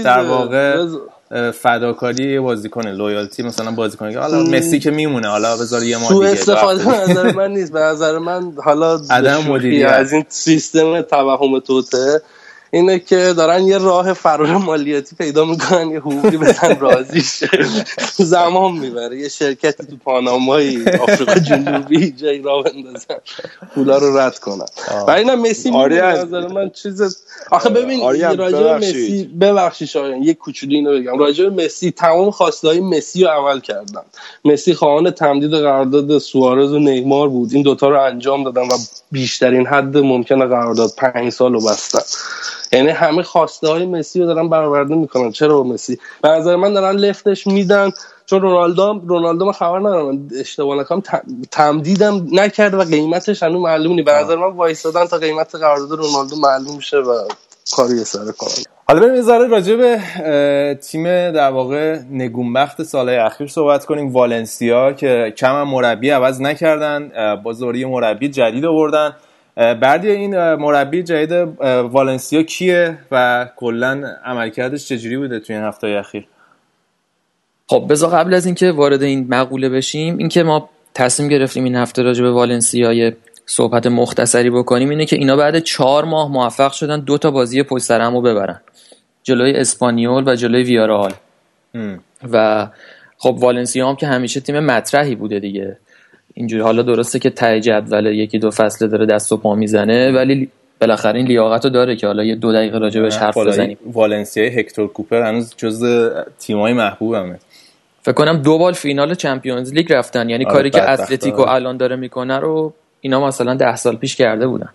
در واقع فداکاری بازیکن لویالتی مثلا بازیکن که حالا مسی که میمونه حالا بذار یه ما دیگه استفاده نظر من نیست. به نظر من حالا عدم مدیریت. از این سیستم توهم توته. اینه که دارن یه راه فرار مالیاتی پیدا می‌کنن یه حقوقی بدن راضی زمان می‌بره. یه شرکتی تو پانامایی آفریقا جنوبی جایی راه بندازن. پولا رو رد کنن. و اینا مسی نظر من چیز آخه ببین راجع مسی ببخشید شایان یه کوچولو اینو بگم. راجع مسی تمام خواسته های مسی رو عمل کردن. مسی خواهان تمدید قرارداد سوارز و نیمار بود. این دوتا رو انجام دادن و بیشترین حد ممکنه قرارداد پنج سال رو بستن. یعنی همه خواسته های مسی رو دارن برآورده می‌کنن. چرا با مسی؟ به نظر من دارن لفتش میدن. چون رونالدو رونالدو من خبر ندارم. اشتباه نکنم. تمدیدم نکرد و قیمتش هنوز معلوم نیست. به نظر من وایسادن تا قیمت قرارداد رونالدو معلوم شه و کاری سر کنن حالا بریم یه ذره راجع به تیم در واقع نگونبخت سالهای اخیر صحبت کنیم. والنسیا که کم مربی عوض نکردن. باز مربی جدید آوردن. بعدی این مربی جدید والنسیا کیه و کلا عملکردش چجوری بوده توی این هفته اخیر؟ خب بذار قبل از اینکه وارد این مقوله بشیم اینکه ما تصمیم گرفتیم این هفته راجع به والنسیا صحبت مختصری بکنیم اینه که اینا بعد چهار ماه موفق شدن دو تا بازی پشت سر رو ببرن. جلوی اسپانیول و جلوی ویارال و خب والنسیا هم که همیشه تیم مطرحی بوده دیگه. اینجوری. حالا درسته که ته جدول یکی دو فصله داره دست و پا می‌زنه ولی بالاخره این لیاقت رو داره که حالا یه دو دقیقه راجع بهش حرف بزنیم. والنسیا هکتور کوپر هنوز جز تیمای محبوبمه. فکر کنم دو بال فینال چمپیونز لیگ رفتن. یعنی آره کاری که اتلتیکو الان داره می‌کنه رو اینا مثلا ده سال پیش کرده بودن.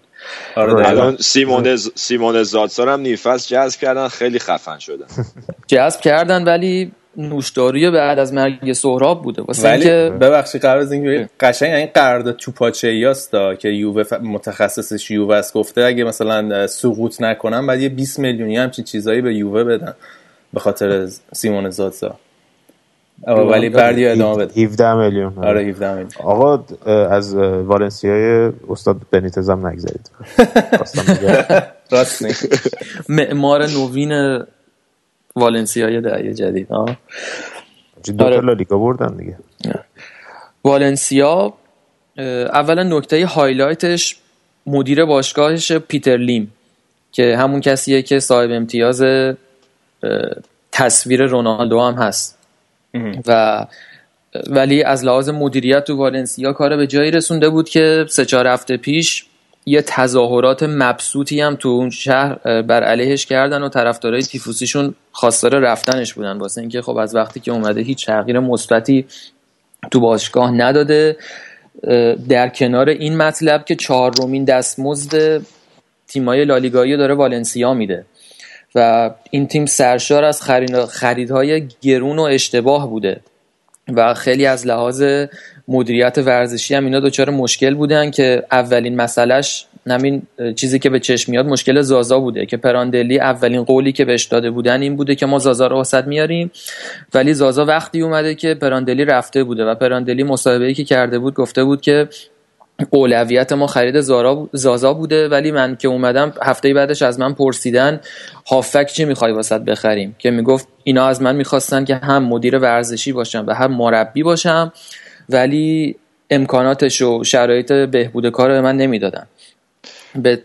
آره الان سیمون سیمون زادسار هم نیفس جذب کردن خیلی خفن شدن. جذب کردن ولی نوشداری بعد از مرگ سهراب بوده. واسه ولی ببخشید قرار از اینکه قشنگ این قرارداد تو پاچه یاستا که یووه متخصصش یووه است. گفته اگه مثلا سقوط نکنن بعد یه 20 میلیونی همچین چیزایی به یووه بدن به خاطر سیمون زادسا ولی بردی ادامه بده. 17 میلیون. آره 17 میلیون. آقا از والنسیای استاد بنیتز هم نگذرید راست معمار نوین والنسیا دهه جدید ها دو آره. لالیگا بردن دیگه. والنسیا اولا نکته هایلایتش مدیر باشگاهش پیتر لیم که همون کسیه که صاحب امتیاز تصویر رونالدو هم هست. و ولی از لحاظ مدیریت تو والنسیا کار به جایی رسونده بود که سه چهار هفته پیش یه تظاهرات مبسوطی هم تو اون شهر بر علیهش کردن و طرفدارای تیفوسیشون خواستار رفتنش بودن. واسه اینکه خب از وقتی که اومده هیچ تغییر مثبتی تو باشگاه نداده در کنار این مطلب که چهارمین دستمزد تیمای لالیگایی داره والنسیا میده. و این تیم سرشار از خریدهای گرون و اشتباه بوده. و خیلی از لحاظ مدیریت ورزشی هم اینا دچار مشکل بودن که اولین مسئلهش همین چیزی که به چشم میاد مشکل زازا بوده که پراندلی اولین قولی که بهش داده بودن این بوده که ما زازا رو وسط میاریم. ولی زازا وقتی اومده که پراندلی رفته بوده و پراندلی مصاحبه‌ای که کرده بود گفته بود که اولویت ما خرید زازا بوده. ولی من که اومدم هفته بعدش از من پرسیدن هافک چی می‌خوای واسط بخریم؟ که می‌گفت اینا از من می‌خواستن که هم مدیر ورزشی باشم و هم مربی باشم. ولی امکاناتش و شرایط بهبود کار من نمی‌دادن. به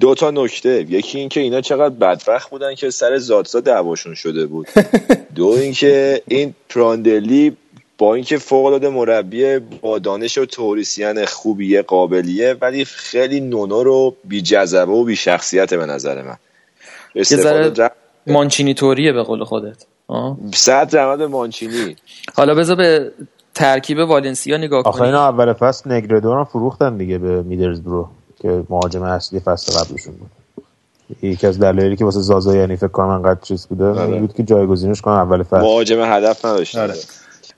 دو تا نکته. یکی اینکه اینا چقدر بدبخت بودن که سر زادسا دعواشون شده بود. دو اینکه این پراندلی با اینکه فوق العاده مربی با دانش و توریسیان خوبیه قابلیه ولی خیلی نونو رو بی جذبه و بی شخصیت به نظر من. استفاده مانچینی توریه به قول خودت. صد رحمت مانچینی. حالا بذار به ترکیب والنسیا نگاه کنیم آخه اینا اول فصل نگردو فروختن دیگه به میدرزبرو که مهاجم اصلی فصل قبلشون بود. یکی از دلایلی که واسه زازا یعنی فکر کنم انقدر چیز بوده آره. بود که جایگزینش کنن اول فصل. مهاجم هدف نداشت آره.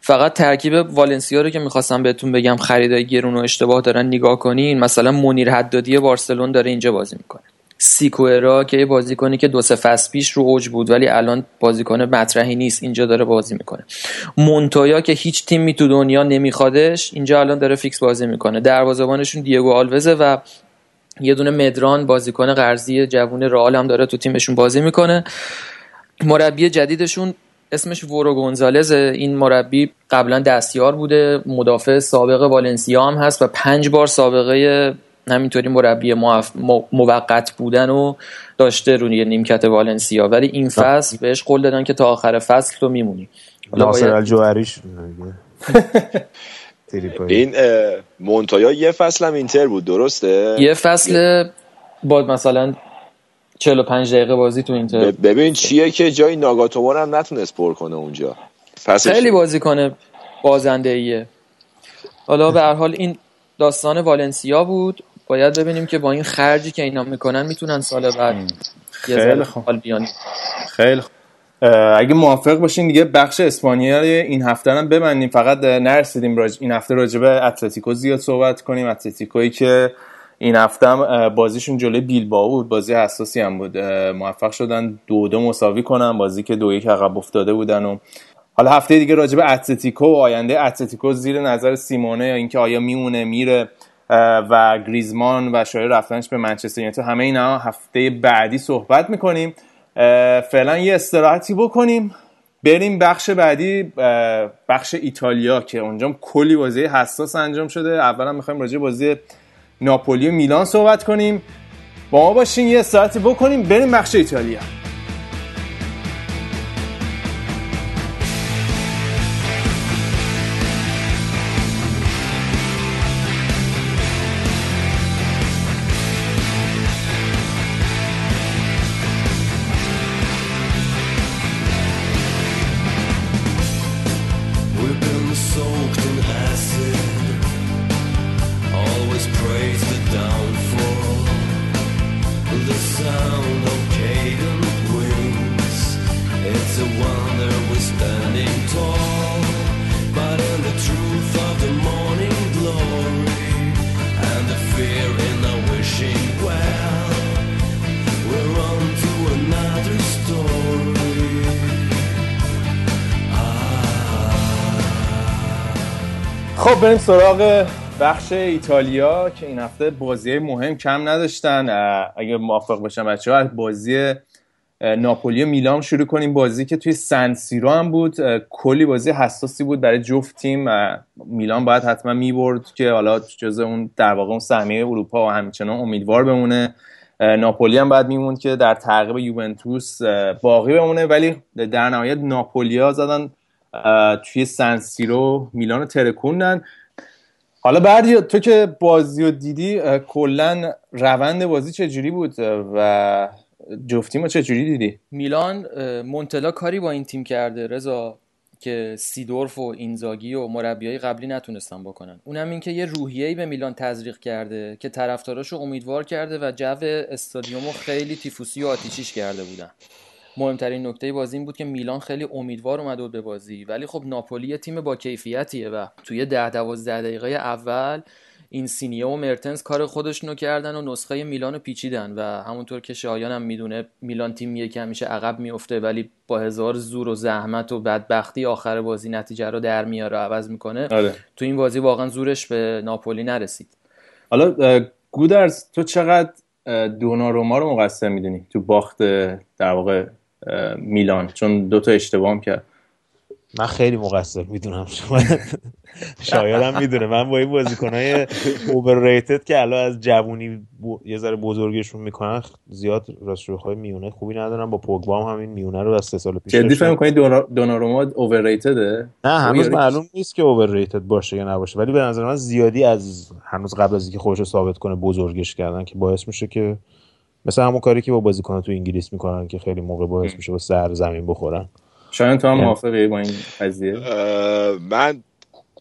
فقط ترکیب والنسیا رو که می‌خواستم بهتون بگم خریدای گرون و اشتباه دارن نگاه کنین. مثلا منیر حدادی بارسلون داره اینجا بازی می‌کنه. سیکوئرا که یه بازیکنی که دو سه فصل پیش رو اوج بود ولی الان بازیکن مطرحی نیست اینجا داره بازی می‌کنه. مونتویا که هیچ تیمی تو دنیا نمیخوادش اینجا الان داره فیکس بازی می‌کنه. دروازه‌بانشون دیگو آلوزه و یه دونه مدران بازیکن قرضی جوون رئال هم داره تو تیمشون بازی می‌کنه. مربی جدیدشون اسمش ورو گونزالز این مربی قبلا دستیار بوده مدافع سابق والنسیا هم هست و پنج بار سابقه همینطوری مربی موقت بودن و داشته روی نیمکت والنسیا. ولی این فصل بهش قول دادن که تا آخر فصل تو میمونی. ناصر الجوهریش. این مونتایا یه فصل هم اینتر بود درسته؟ یه فصل با مثلا 45 دقیقه بازی تو اینتر. ببین چیه که جای ناگاتومور هم نتونست پر کنه اونجا. خیلی بازی کنه بازنده ایه حالا به هر حال این داستان والنسیا بود. باید ببینیم که با این خرجی که اینا می‌کنن می‌تونن سال بعد خیلی خوب. خیلی خوب. اگه موافق باشین دیگه بخش اسپانیا این هفته هم ببندیم. فقط نرسیدیم راج... این هفته راجع به اتلتیکو زیاد صحبت کنیم. اتلتیکویی که این هفته هم بازیشون جلوی بیلبائو بود. بازی حساسی هم بود. موفق شدن. دو دو مساوی کنن. بازی که دو یک عقب افتاده بودن و حالا هفته دیگه راجع به اتلتیکو و آینده اتلتیکو زیر نظر سیمونه یا اینکه آیا میمونه میره. و گریزمان و شاید رفتنش به منچستر یونایتد. همه اینا هفته بعدی صحبت می‌کنیم. فعلا یه استراحتی بکنیم. بریم بخش بعدی بخش ایتالیا که اونجا کلی بازی حساس انجام شده. اولا می‌خوایم راجع بازی ناپولی و میلان صحبت کنیم. با ما باشین یه استراحتی بکنیم. بریم بخش ایتالیا. بریم سراغ بخش ایتالیا که این هفته بازی مهم کم نداشتن. اگه موافق باشم بچه ها بازی ناپولی و میلان شروع کنیم. بازی که توی سن سیرو هم بود. کلی بازی حساسی بود برای جفت تیم. میلان باید حتما می‌برد که حالا جز اون در واقع اون سهمیه اروپا و همچنان امیدوار بمونه. ناپولی هم بعد میموند که در تعقیب یوونتوس باقی بمونه. ولی در نهایت ناپولیا زدن توی سنسیرو میلان ترکوندن. حالا بعد تو که بازی رو دیدی کلا روند بازی چجوری بود؟ و جفتی ما چجوری دیدی؟ میلان مونتلا کاری با این تیم کرده رضا که سیدورف و اینزاگی و مربیای قبلی نتونستن بکنن. اونم این که یه روحیه‌ای به میلان تزریق کرده که طرفداراشو امیدوار کرده و جو استادیومو خیلی تیفوسی و آتیشیش کرده بودن. مهمترین نکته بازی این بود که میلان خیلی امیدوار اومده بود به بازی. ولی خب ناپولی تیم با کیفیتیه و توی ده دوازده دقیقه اول این سینیه و مرتنز کار خودشونو کردن و نسخه میلان رو پیچیدن و همونطور که شایان هم می‌دونه میلان تیمیه که همیشه عقب میفته ولی با هزار زور و زحمت و بدبختی آخر بازی نتیجه رو در میاره و عوض می‌کنه. آره. تو این بازی واقعا زورش به ناپولی نرسید. حالا گودرز تو چقدر دوناروما رو مقصر می‌دونی تو باخت در واقع میلان چون دوتا اشتباه کرد. من خیلی مقصر می‌دونم شما. شایدم می‌دونه. من با این بازیکنهای اوورریتد که الان از جوونی یه ذره بزرگشون می‌کنن زیاد های میونه خوبی ندارم. با پوگبا هم همین میونه رو از سه سال پیش جدی فهم کنید دوناروما اوورریتده نه هنوز معلوم نیست که اوورریتد باشه یا نباشه. ولی به نظر من زیادی از هنوز قبل از اینکه خودش رو ثابت کنه بزرگش کردن که باعث میشه که مثل همون کاری که با بازیکن تو انگلیس می‌کنن که خیلی موقع باعث میشه با سر زمین بخورن. شاید تو هم موافقی با این قضیه؟ من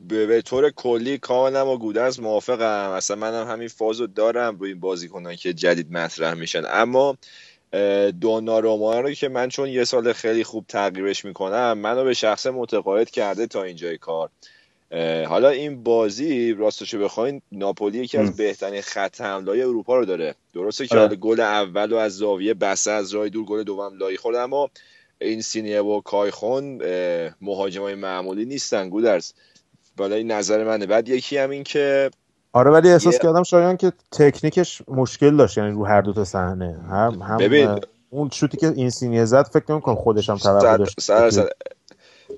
به طور کلی کاملا با گودرز موافقم. اصلا منم همین فازو دارم روی این بازیکنان که جدید مطرح میشن. اما دوناروما رو که من چون یه سال خیلی خوب تغییرش می‌کنم منو به شخص متقاعد کرده تا اینجای کار. حالا این بازی راستشو بخواین ناپولی یکی از بهترین خط حمله اروپا رو داره. درسته که آره. گل اول و از زاویه بسه از راه دور گل دوم لای خورد اما این سینیه و کایخون مهاجمای معمولی نیستن گودرز. بالا این نظر منه. بعد یکی هم این که آره ولی احساس یه... کردم شایان که تکنیکش مشکل داشت یعنی رو هر دو تا صحنه. هم هم ببین اون شوتی که این سینیه زد فکر نمی‌کنم خودش هم توقع داشت سر سر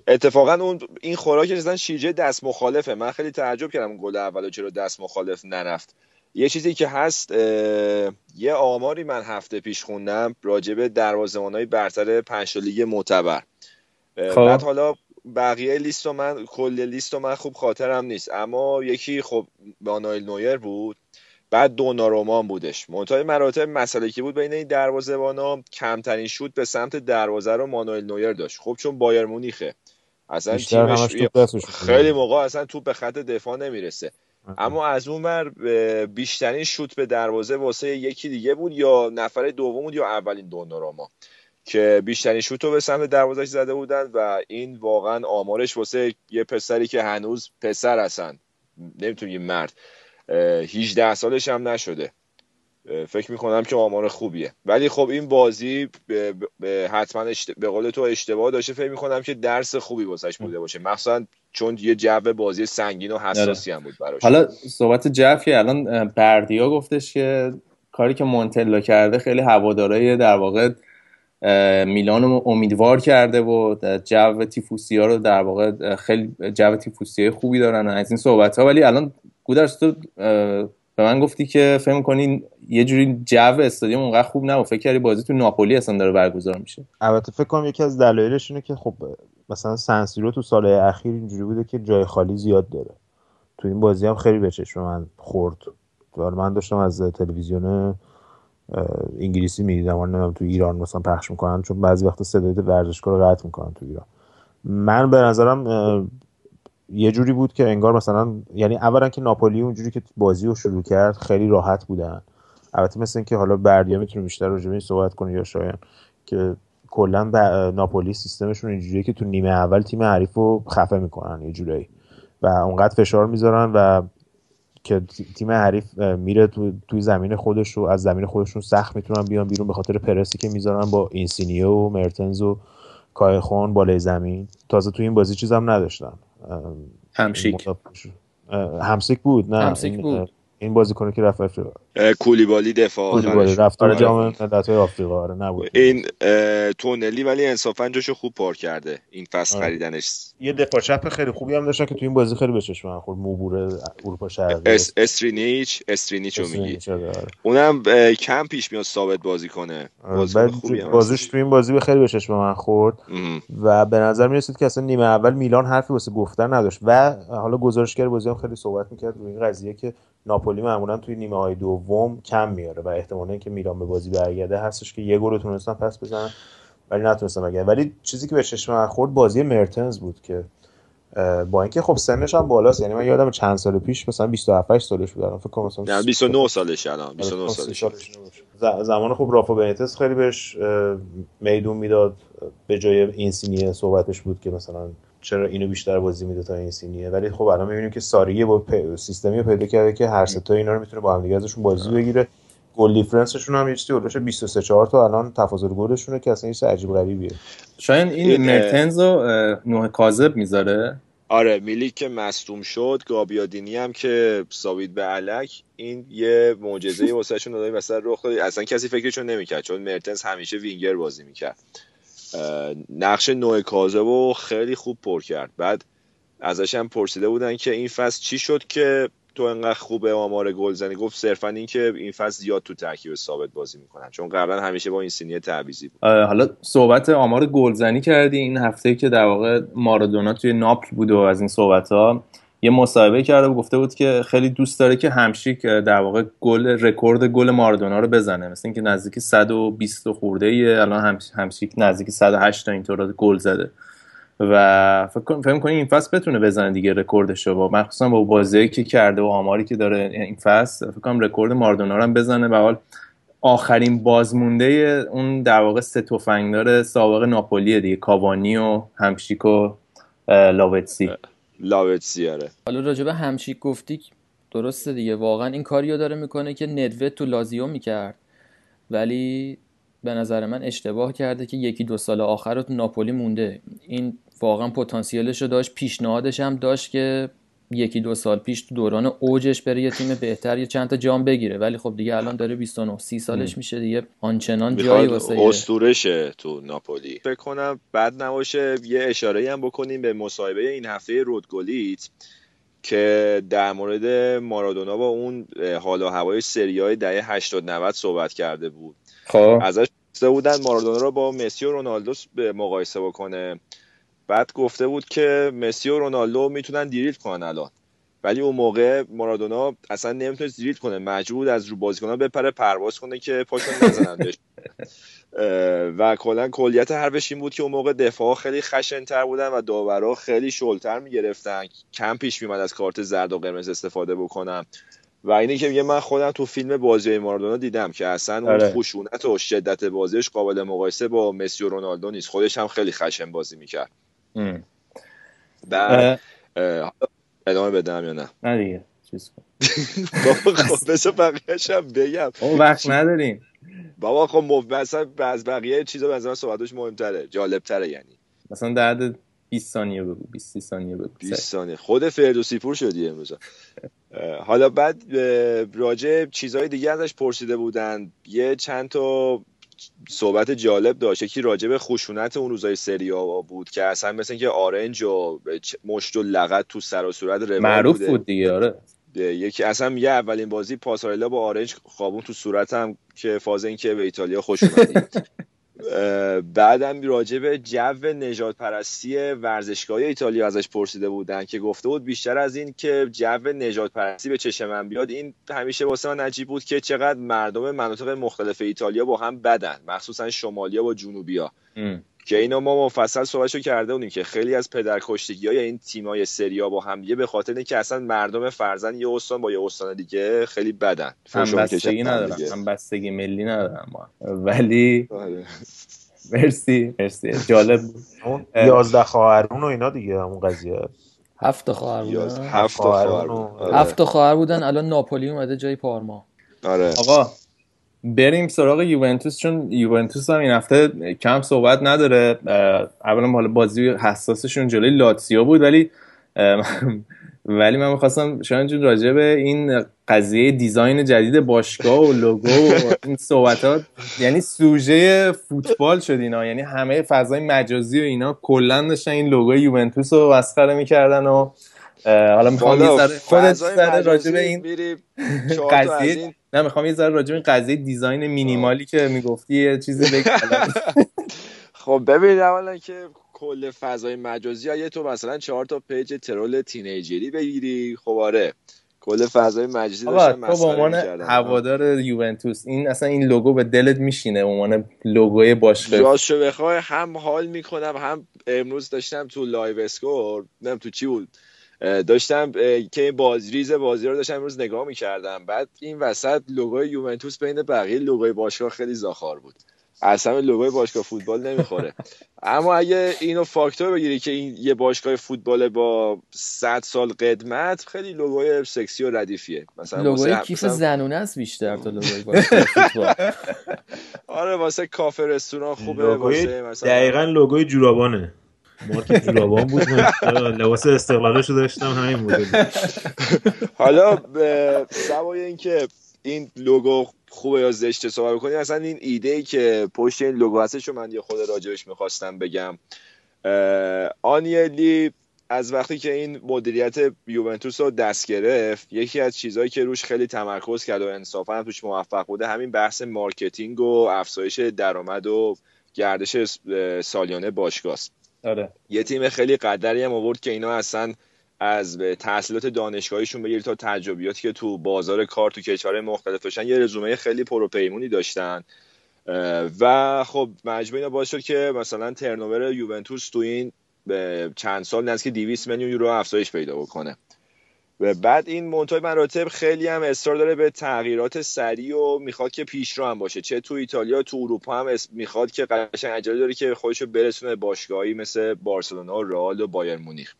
اتفاقا اون این خوراک زدن شیجه دست مخالفه. من خیلی تعجب کردم گل اولو چرا دست مخالف نرفت. یه چیزی که هست یه آماری من هفته پیش خوندم راجبه دروازه‌بانای برتر پنج لیگ معتبر. خب. بعد حالا بقیه لیست من کل لیست من خوب خاطرم نیست. اما یکی خب مانوئل نویر بود بعد دونارومان بودش. منتهای مراتب مسئله که بود بین این دروازه‌بانا؟ کمترین شوت به سمت دروازه رو مانوئل نویر داشت. خب چون بایر مونیخه. اصلا تیمش خیلی موقع اصلا توپ به خط دفاع نمی‌رسه. اما از اون بر بیشترین شوت به دروازه واسه یکی دیگه بود یا نفر دوم بود یا اولین دوناروما که بیشترین شوت رو به سمت دروازش زده بودن و این واقعا آمارش واسه یه پسری که هنوز پسر هستن. نمی‌تونیم یه مرد. 18 سالش هم نشده. فکر می‌کنم که آمار خوبیه. ولی خب این بازی حتما به قول تو اشتباه داشته. فکر می‌کنم که درس خوبی واسش بوده باشه. مخصوصا چون یه جو بازی سنگین و حساسی هم بود براش. حالا صحبت جفی الان بردیا گفتش که کاری که مونتلا کرده خیلی هوادارای در واقع میلان رو امیدوار کرده و جو تیفوسی ها رو در واقع خیلی جو تیفوسی خوبی دارن از این صحبت ها ولی الان گودرس تو به من گفتی که فهم کنین یه جوری جو استادیوم اونقدر خوب نبود. فکر کردی بازی تو ناپولی اصلا داره برگزار میشه. البته فکر کنم یکی از دلایلش اینه که خب مثلا سنسیرو تو سال اخیر اینجوری بوده که جای خالی زیاد داره. تو این بازی هم خیلی به چشم من خورد. من داشتم از تلویزیون انگلیسی می‌دیدم. نمی‌دونم تو ایران مثلا پخش می‌کنن چون بعضی وقت صدای ورزشگاه رو قطع می‌کنن تو ایران. من به نظرم یه جوری بود که انگار مثلا یعنی اولا که ناپولی اونجوری که بازی رو شروع کرد خیلی راحت بودن. البته مثل اینکه حالا بردیا می‌تونه بیشتر راجع به این صحبت کنه یا شاید که کلا ناپولی سیستمشون اینجوریه که تو نیمه اول تیم حریف رو خفه می‌کنن یه جورایی. و اونقدر فشار می‌ذارن و که تیم حریف میره تو توی زمین خودش رو از زمین خودشون سخت می‌تونن بیان بیرون به خاطر پرسی که می‌ذارن با اینسینیو و مرتنز و کایخون بالای زمین. تازه تو این بازی چیزم نداشتن. همشیک. همسیک بود نه همسیک بود. این بازیکنه که رفت کولیبالی دفاع. کولیبالی رفتار جام ملت‌های آفریقا. آره نبود. این تونلی ولی انصافا جاشو خوب پار کرده. این فصل آره. خریدنش. یه دفاع چپ خیلی خوبی هم داشتن که تو این بازی خیلی به چشم خورد. موبور اروپا شرقی. اس استرینیچ استرینیچو میگی. آره. اونم کم پیش میاد ثابت بازی کنه. بازیش تو این بازی خیلی به چشم من خورد. و به نظر می رسید که اصلا نیمه اول میلان حرفی واسه گفتن نداشت. و حالا گزارشگر بازی هم خیلی صحبت می‌کرد روی این قضیه که ناپولی معمولا توی نیمه های دوم کم میاره و احتمال اینکه میلان به بازی برگرده هستش که یه گل تونستن پس بزنن ولی نتونستن بگن ولی چیزی که به چشم خورد بازی مرتنز بود که با اینکه خب سنش هم بالاست یعنی من یادم چند سال پیش مثلا 27 سالش بود فکر کنم مثلا 29 سالش الان 29 آره، سالش. زمان خب رافا بنیتس خیلی بهش میدون می‌داد. به جای این سینیه صحبتش بود که مثلا چرا اینو بیشتر بازی میده تا این سینیه؟ ولی خب الان می‌بینیم که ساریه با سیستمی پیدا کرده که هر سه اینا رو می‌تونه با هم دیگه ازشون بازی بگیره. گل دیفرنسشون هم یه چیزی اولش 23 4 تا الان تفاضل گلشونه که اصلا یه عجیب غریبیه. شاید این مرتنز و نوح کاذب می‌ذاره؟ آره میلی که مصدوم شد گابیادینی هم که ساوید به علک این یه معجزه واسهشون داده مثلا رخ داد اصلا کسی فکرشون نمی‌کرد چون مرتنز همیشه وینگر بازی می‌کرد. نقش نوع کاذب و خیلی خوب پر کرد. بعد ازش هم پرسیده بودن که این فصل چی شد که تو انقدر خوبه؟ آمار گلزنی گفت صرفا این که این فصل زیاد تو ترکیب ثابت بازی می‌کنن چون قبلا همیشه با این سینیه تعویضی بود. حالا صحبت آمار گلزنی کردی این هفته که در واقع مارادونا توی ناپل بود و از این صحبت ها یه مصاحبه کرده و گفته بود که خیلی دوست داره که همشیک در واقع گل رکورد گل مارادونا رو بزنه. مثل اینکه نزدیک 120 خورده ای الان همشیک نزدیک 108 تا اینطور گل زده. و فکر فکر کنم این فصل بتونه بزنه دیگه رکوردش رو مخصوصا با بازی که کرده و آماری که داره این فصل فکر کنم رکورد مارادونا رو هم بزنه. و حال آخرین بازمونده اون در واقع سه تفنگدار سابق ناپولی دیگه کاوانی و همشیک و لاوتزی. لاوتزی آره حالا راجب همشیک گفتی درسته دیگه. واقعا این کاریو داره می‌کنه که ندوه تو لازیو می‌کرد. ولی به نظر من اشتباه کرده که یکی دو سال آخر رو تو ناپولی مونده. این واقعا پتانسیلش رو داشت پیشنهادش هم داشت که یکی دو سال پیش تو دوران اوجش بره یه تیم بهتر یه چند تا جام بگیره. ولی خب دیگه الان داره 29 30 سالش میشه دیگه. آنچنان جایی واسه اسطورشه تو ناپولی. فکر کنم بعد نباشه یه اشاره هم بکنیم به مصاحبه این هفته رودگولیت که در مورد مارادونا با اون حال و هوای سری های دهه 80 90 صحبت کرده بود. خب. ازش بودن مارادونا رو با مسی و رونالدو به مقایسه بکنه. بعد گفته بود که مسی و رونالدو می‌تونن دیریت کنن الان. ولی اون موقع مارادونا اصلا نمی‌تونه دیریت کنه. مجبور از رو بازیکنان بپره پرواز کنه که پاشون نزنن بهش و کلا کلیت حرفش این بود که اون موقع دفاع خیلی خشنتر بودن و داورا خیلی شلتر می‌گرفتن. کم پیش میمد از کارت زرد و قرمز استفاده بکنم و اینه که میگه من خودم تو فیلم بازی مارادونا دیدم که اصلا اون آره. خشونت و شدت بازیش قابل مقایسه با مسی و رونالدو نیست. خودش هم خیلی خشن بازی می‌کرد. بعد ادامه بدم یا نه؟ نه دیگه چیز بابا خب بسه بقیهش هم بگم. اون وقت نداریم. بابا خب مثلا از بقیه چیزا به نظر صحبتش مهمتره جالبتره یعنی. مثلا درد 20 ثانیه بگو 20 ثانیه بگو. 20 ثانیه. خود فردوسی پور شدی امروز. حالا بعد راجع چیزهای دیگه ازش پرسیده بودن. یه چند تا صحبت جالب داشت. یکی راجع به خشونت اون روزای سریا بود که اصلا مثل که آرنج و مشت و لغت تو سر و صورت روال معروف بود دیگه آره. یکی اصلا یه اولین بازی پاسارلا با آرنج خوابون تو صورتم که فاز این که به ایتالیا خوش اومدید بعدم راجع به جو نجات پرستی ورزشگاه ایتالیا ازش پرسیده بودن که گفته بود بیشتر از این که جو نجات پرستی به چشم من بیاد این همیشه واسه من عجیب بود که چقدر مردم مناطق مختلف ایتالیا با هم بدن مخصوصا شمالیا با جنوبیا. که اینا ما مفصل صحبتشو کرده بودیم که خیلی از پدرکشتگی های این تیمای سریا با هم یه به خاطر اینکه اصلا مردم فرزن یه استان با یه استان دیگه خیلی بدن. هم بستگی ندارم هم بستگی ملی ندارم ما ولی آره. مرسی مرسی. جالب بود. یازده خواهرون و اینا دیگه همون قضیه. هفت خواهر بودن. هفت هفت خواهر بودن الان ناپولی اومده جای پارما. آره. آقا بریم سراغ یوونتوس چون یوونتوس هم این هفته کم صحبت نداره. اولا حالا بازی حساسشون جلوی لاتسیو بود ولی ولی من می‌خواستم شاید جون راجع به این قضیه دیزاین جدید باشگاه و لوگو و این صحبتات یعنی سوژه فوتبال شد اینا. یعنی همه فضای مجازی و اینا کلا داشتن این لوگو یوونتوس رو مسخره می‌کردن و حالا می‌خوام یه ذره خودت ذره راجع به این قضیه نه می‌خوام یه ذره راجع به این قضیه design minimal ی که می‌گفتی یه چیزی بگم خب ببین اولا که کل فضای مجازی یه تو مثلا چهار تا page troll teenager ی بگیری. خب آره کل فضای مجازی داشتن مسخره عنوان هوادار یوونتوس این اصلا این لوگو به دلت میشینه؟ عنوان لوگوی باشگاه. راستشو بخوای هم حال می‌کنم هم امروز داشتم تو LiveScore نم تو چی بود. داشتم که بازریز بازی رو داشتم امروز نگاه می‌کردم. بعد این وسط لوگوی یوونتوس بین بقیه لوگوی باشگاه خیلی زاخار بود. اصلا لوگوی باشگاه فوتبال نمی‌خوره. اما اگه اینو فاکتور بگیری که این یه باشگاه فوتبال با 100 سال قدمت خیلی لوگوی سکسی و ردیفیه. مثلا لوگوی کیف مثلا... زنونه است بیشتر تا لوگوی باشگاه فوتبال. آره واسه کافه رستوران خوبه واسه مثلا دقیقاً لوگوی جورابانه. مارک جورابان بود لباس استقلالش داشتم همین بود حالا سوای اینکه این لوگو خوبه یا زشته صحبت کنیم اصلا این ایده ای که پشت این لوگو هستش رو من یه خود راجبش می‌خواستم بگم. آنیلی از وقتی که این مدیریت یوونتوس رو دست گرفت یکی از چیزهایی که روش خیلی تمرکز کرد و انصافا توش موفق بوده همین بحث marketing و افزایش درآمد و گردش سالیانه باشگاهست. آره. یه تیم خیلی قدری هم آورد که اینا اصلا از تحصیلات دانشگاهیشون بگیر تا تجربیاتی که تو بازار کار تو کشورهای مختلف داشتن. یه رزومه خیلی پروپیمونی داشتن. و خب مجموع اینا باعث شد که مثلا turnover یوونتوس تو این چند سال نزدیک 200 میلیون یورو افزایش پیدا بکنه. و بعد این منتهای مراتب خیلی هم اصرار داره به تغییرات سریع و می‌خواد که پیشرو هم باشه. چه تو ایتالیا تو اروپا هم می‌خواد که قشنگ عجله داره که خودشو برسونه باشگاهی مثل بارسلونا رئال و بایر مونیخ.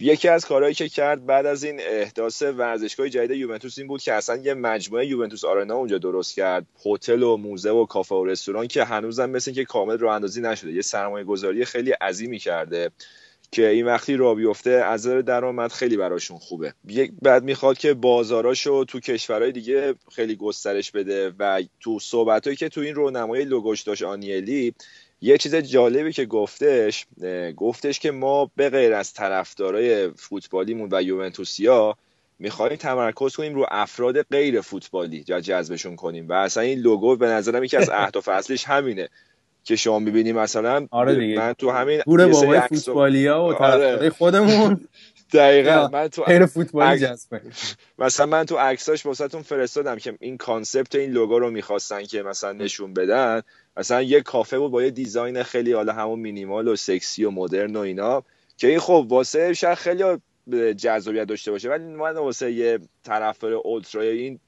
یکی از کارهایی که کرد بعد از این احداث ورزشگاه جدید یوونتوس این بود که اصلا یه مجموعه یوونتوس آرنا اونجا درست کرد. هتل و موزه و کافه و رستوران که هنوزم مثل که کامل راه اندازی نشده. یه سرمایه گذاری خیلی عظیمی کرده. که این وقتی را بیفته از درآمد خیلی براشون خوبه. یک بعد می‌خواد که بازاراشو تو کشورهای دیگه خیلی گسترش بده و تو صحبتهایی که تو این رونمای لوگوش داشت آنیلی یه چیز جالبی که گفتش گفتش که ما به غیر از طرفدارای فوتبالیمون و یوونتوسیا می‌خوایم تمرکز کنیم رو افراد غیر فوتبالی جذبشون کنیم. و اصلا این لوگو به نظرم یکی از اهداف اصلیش همینه. که شما می‌بینی مثلا آره دیگه. من تو همین گوره بابای فوتبالیا و آره. خودمون. دقیقا. من تو غیر فوتبالی جذبه. مثلا من تو عکساش واسهتون فرستادم که این concept این لوگو رو می‌خواستن که مثلا نشون بدن. مثلا یه کافه بود با یه design خیلی حالا همون مینیمال و سکسی و مدرن و اینا. که این خب واسه شاید خیلی جذابیت داشته باشه. ولی من واسه یه طرفدار ultra این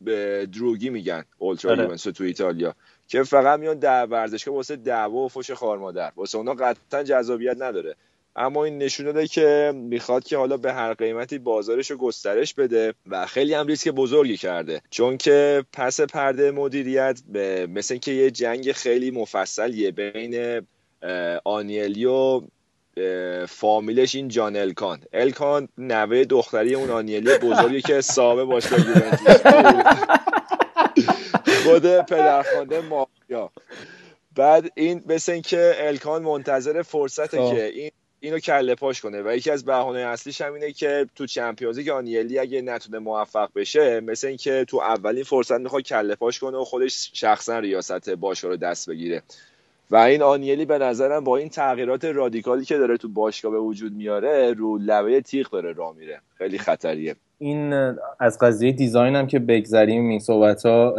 دروگی میگن اولترا آره. تو ایتالیا که فقط میان در ورزشگاه واسه دعوا و فوش خار مادر. واسه اونا قطعا جذابیت نداره. اما این نشون داده که می‌خواد که حالا به هر قیمتی بازارش رو گسترش بده و خیلی هم ریسک بزرگی کرده. چون که پس پرده مدیریت به مثل اینکه یه جنگ خیلی مفصلیه بین آنیلی و فامیلش این جان الکان. الکان نوه دختری اون آنیلی بزرگی که صاحب باشگاه یوونتوس. خود پدرخوانده مافیا. بعد این مثل اینکه الکان منتظر فرصته خب. که این اینو کله پاش کنه. و یکی از بهانه اصلیش هم اینه که تو چمپیونز لیگ آنیلی اگه نتونه موفق بشه مثل اینکه تو اولین فرصت می‌خواد کله پاش کنه و خودش شخصا ریاست باشگاه رو دست بگیره. و این آنیلی به نظرم با این تغییرات رادیکالی که داره تو باشگاه به وجود میاره رو لبه تیغ داره راه میره. خیلی خطریه. این از قضیه design هم که بگذریم این صحبت ها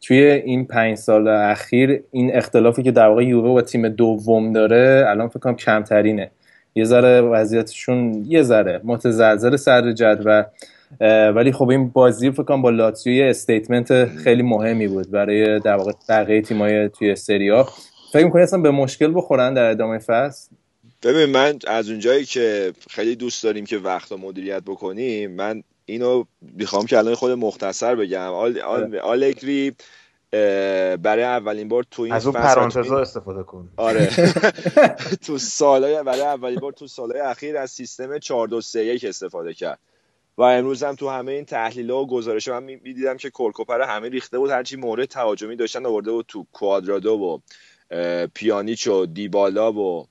توی این پنج سال اخیر این اختلافی که در واقع یووه با تیم دوم داره الان فکر کنم کمترینه. یه ذره وضعیتشون یه ذره متزلزل سر جدول ولی خب این بازی فکر کنم با لاتزیو statement خیلی مهمی بود برای در واقع بقیه تیمای توی سریا فکر می‌کنی اصلا به مشکل بخورن در ادامه فصل؟ ببین من از اونجایی که خیلی دوست داریم که وقتا مدیریت بکنیم من اینو می‌خوام که الان خود مختصر بگم. آل, آل, آلگری برای اولین بار تو این از اون پرانتزا استفاده کن. آره. تو سالهای برای اولین بار تو سالهای اخیر از سیستم 4 2 3 1 استفاده کرد. و امروز هم تو همه این تحلیل ها و گزارش من می‌دیدم که کورکوپر همه ریخته بود هرچی مورد تهاجمی داشتن آورده بود تو کوادرادو و پیانیچ و دیبالا و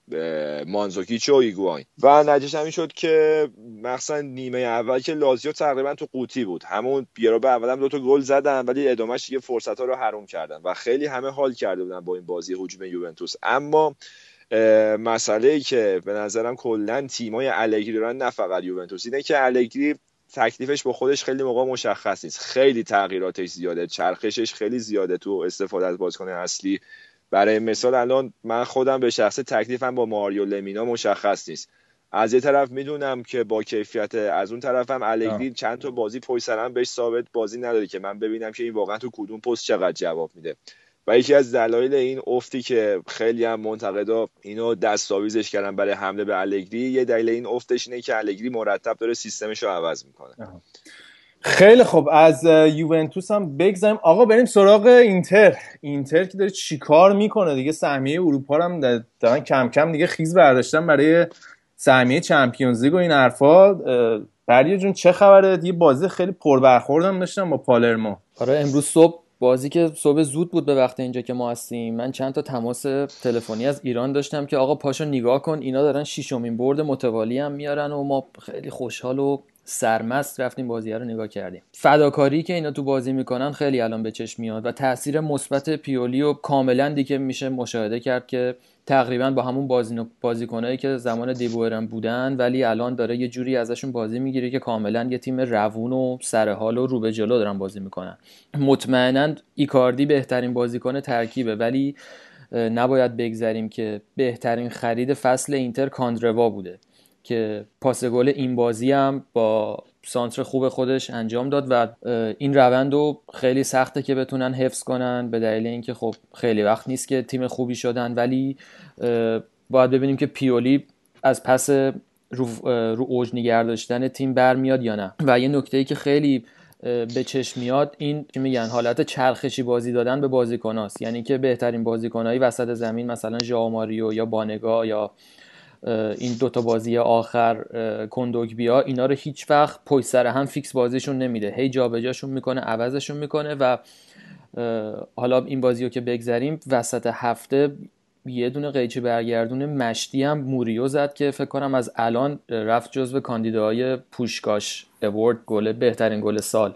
مانزوکیچ و ایگواین و نتیجه همین شد که مخصوصا نیمه اول که لازیو تقریبا تو قوطی بود. همون بیرا به اول هم دو تا گل زدن ولی ادامهش دیگه فرصت ها رو حروم کردن و خیلی همه حال کرده بودن با این بازی هجوم یوونتوس. اما مسئله ای که به نظرم کلا تیمای الگری دارن نه فقط یوونتوس. اینه که الگری تکلیفش با خودش خیلی موقع مشخص نیست. خیلی تغییراتش زیاده چرخشش خیلی زیاده تو استفاده از بازیکن اصلی. برای مثال الان من خودم به شخص تکلیفم با ماریو لمینا مشخص نیست. از یه طرف می‌دونم که با کیفیت از اون طرف هم الگری چند تا بازی پشت سرم بهش ثابت بازی نداره که من ببینم که این واقعا تو کدوم پست چقدر جواب میده. و یکی از دلایل این افتی که خیلی هم منتقدا اینو دستاویزش کردن برای حمله به الگری یه دلیل این افتش اینه که الگری مرتب داره سیستمش رو عوض می‌کنه. خیلی خوب. از یوونتوس هم بگذاریم. آقا بریم سراغ اینتر. اینتر که داره چیکار می‌کنه دیگه؟ سهمیه اروپا هم دارن کم کم دیگه خیز برداشتن برای سهمیه چمپیونز لیگ و این حرفا. بردیا جون چه خبره؟ یه بازی خیلی پربرخوردم داشتم با پالرمو. آره امروز صبح بازی که صبح زود بود به وقت اینجا که ما هستیم. من چند تا تماس تلفنی از ایران داشتم که آقا پاشو نگاه کن اینا دارن شیشمین برد متوالی هم میارن و ما خیلی خوشحال و سرمست رفتیم بازی رو نگاه کردیم. فداکاری که اینا تو بازی می‌کنن خیلی الان به چشم میاد و تاثیر مثبت پیولی و کاملا دیگه میشه مشاهده کرد که تقریبا با همون بازی بازیکنایی که زمان دیبورن بودن ولی الان داره یه جوری ازشون بازی می‌گیره که کاملا یه تیم روون و سرحال و رو به جلو دارن بازی می‌کنن. مطمئنا ایکاردی بهترین بازیکن ترکیبه ولی نباید بگذریم که بهترین خرید فصل اینتر کاندروا بوده. که پاس گل این بازی هم با سانتر خوب خودش انجام داد و این روند رو خیلی سخته که بتونن حفظ کنن به دلیل اینکه خب خیلی وقت نیست که تیم خوبی شدن ولی باید ببینیم که پیولی از پس رو, رو اوج نگه داشتن تیم برمیاد یا نه. و یه نکته ای که خیلی به چشم میاد این که میگن حالت چرخشی بازی دادن به بازیکناست یعنی که بهترین بازیکنایی وسط زمین مثلا ژائو یا بانگا یا این دوتا بازی آخر کندوگ بیا اینا رو هیچ وقت پشت سر هم فیکس بازیشون نمیده. هی جابجاشون می‌کنه عوضشون می‌کنه و حالا این بازی رو که بگذریم وسط هفته یه دونه قیچی برگردون مشتی هم موریو زد که فکر کنم از الان رفت جزو کاندیداهای پوشکاش اوورد گل بهترین گل سال.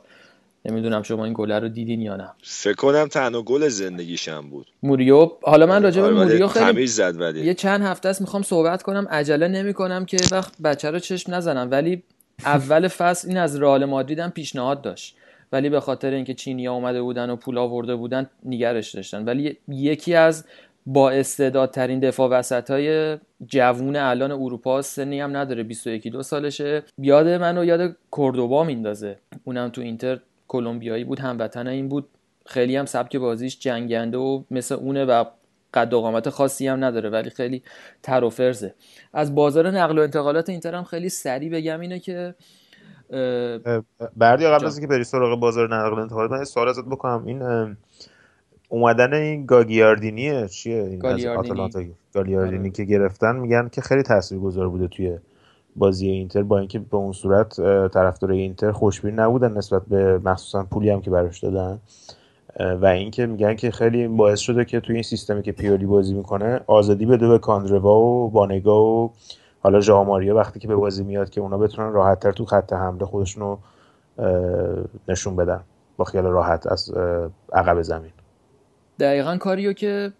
نمی‌دونم شما این گل رو دیدین یا نه. فکر کنم تنها گل زندگیشم بود. موریو حالا من راجع به آره، موریو خیلی زد ولی. یه چند هفته است می‌خوام صحبت کنم عجله نمی‌کنم که وقت بچه رو چشم نزنم. ولی اول فصل این از رئال مادرید هم پیشنهاد داشت. ولی به خاطر اینکه چینی اومده بودن و پول آورده بودن نگرش داشتن. ولی یکی از با استعدادترین دفاع وسط های جوون الان اروپا سنی هم نداره 21 دو سالشه. یاد منو یاد کوردوبا میندازه. اونم تو اینتر کلمبیایی بود هموطن این بود. خیلی هم سبک بازیش جنگنده و مثل اونه و قد و قامت خاصی هم نداره ولی خیلی تر و فرزه از بازار نقل و انتقالات اینتر هم خیلی سریع بگم اینه که بردی قبل از اینکه بری سراغ بازار نقل و انتقالات من سوال ازت بکنم. این اومدن این گاگیاردینیه چیه؟ این گالیاردینی. گالیاردینی آره. که گرفتن میگن که خیلی تاثیرگذار بوده توی بازی اینتر با اینکه به اون صورت طرفدار اینتر خوشبین نبودن نسبت به مخصوصا پولی هم که براش دادن. و اینکه میگن که خیلی باعث شده که توی این سیستمی که پیولی بازی می‌کنه آزادی بده به کاندروا و بانگا و حالا ژائو ماریو وقتی که به بازی میاد که اونا بتونن راحت تر تو خط حمله خودشون رو نشون بدن با خیال راحت از عقب زمین. دقیقا کاریو که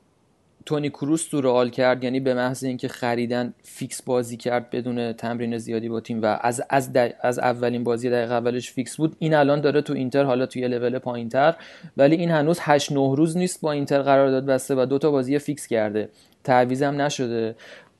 تونی کروس تو رئال کرد یعنی به محض اینکه خریدن fix بازی کرد بدون تمرین زیادی با تیم و از از, از اولین بازی دقیقه اولش fix بود. این الان داره تو اینتر حالا توی لول پایینتر ولی این هنوز 8 9 روز نیست با اینتر قرارداد بسته و دو تا بازی fix کرده. تعویزم نشده.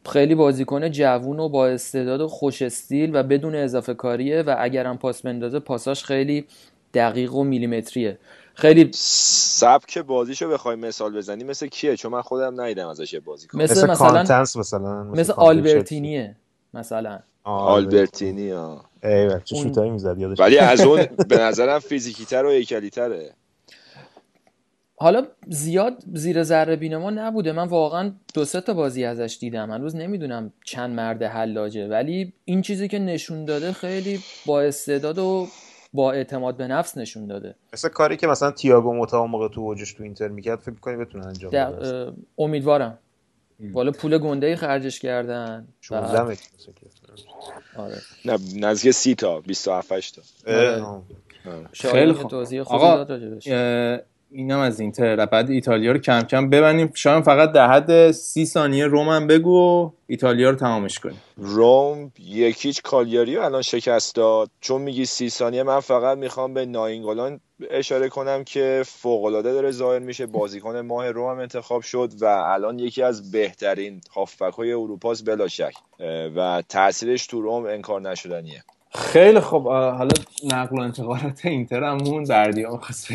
خیلی بازیکن جوون و با استعداد و خوش استیل و بدون اضافه کاریه و اگرم پاس بندازه پاساش خیلی دقیق و میلیمتریه. خیلی سبک بازیشو بخوای مثال بزنی مثل کیه؟ چون من خودم ندیدم ازش بازی کنم. مثل مثلا مثلا مثل آلبرتینیه مثلا. آلبرتینی. ها ای چه شوتایی می‌زد یادش ولی از اون به نظرم فیزیکی تر و هیکلی تره حالا زیاد زیر ذره بین ما نبوده. من واقعا دو سه تا بازی ازش دیدم. هنوز نمی‌دونم چند مرد حلاجه. ولی این چیزی که نشون داده خیلی با استعداد و با اعتماد به نفس نشون داده. مثل کاری که مثلا تییاگو موتا موقع تو اوجش تو اینتر می‌کرد فکر می‌کنی بتونه انجام بده؟ امیدوارم. بالا پول گنده ای خرجش کردن. 16 آره. نه نزدیک 30 تا 27 تا. خیلی خوب آقا اینم از اینتر. بعد ایتالیا رو کم کم ببندیم. شاید فقط در حد سی ثانیه روم هم بگو و ایتالیا رو تمامش کنیم. روم یکیچ کالیاری رو الان شکست داد. چون میگی سی ثانیه من فقط می‌خوام به ناینگولان اشاره کنم که فوقالعاده داره ظاهر میشه. بازیکن ماه روم هم انتخاب شد و الان یکی از بهترین هافبک های اروپاست بلا شک و تاثیرش تو روم انکار نشدنیه. خیلی خب حالا نقل و انتقالات اینتر هم مون بردیام خواست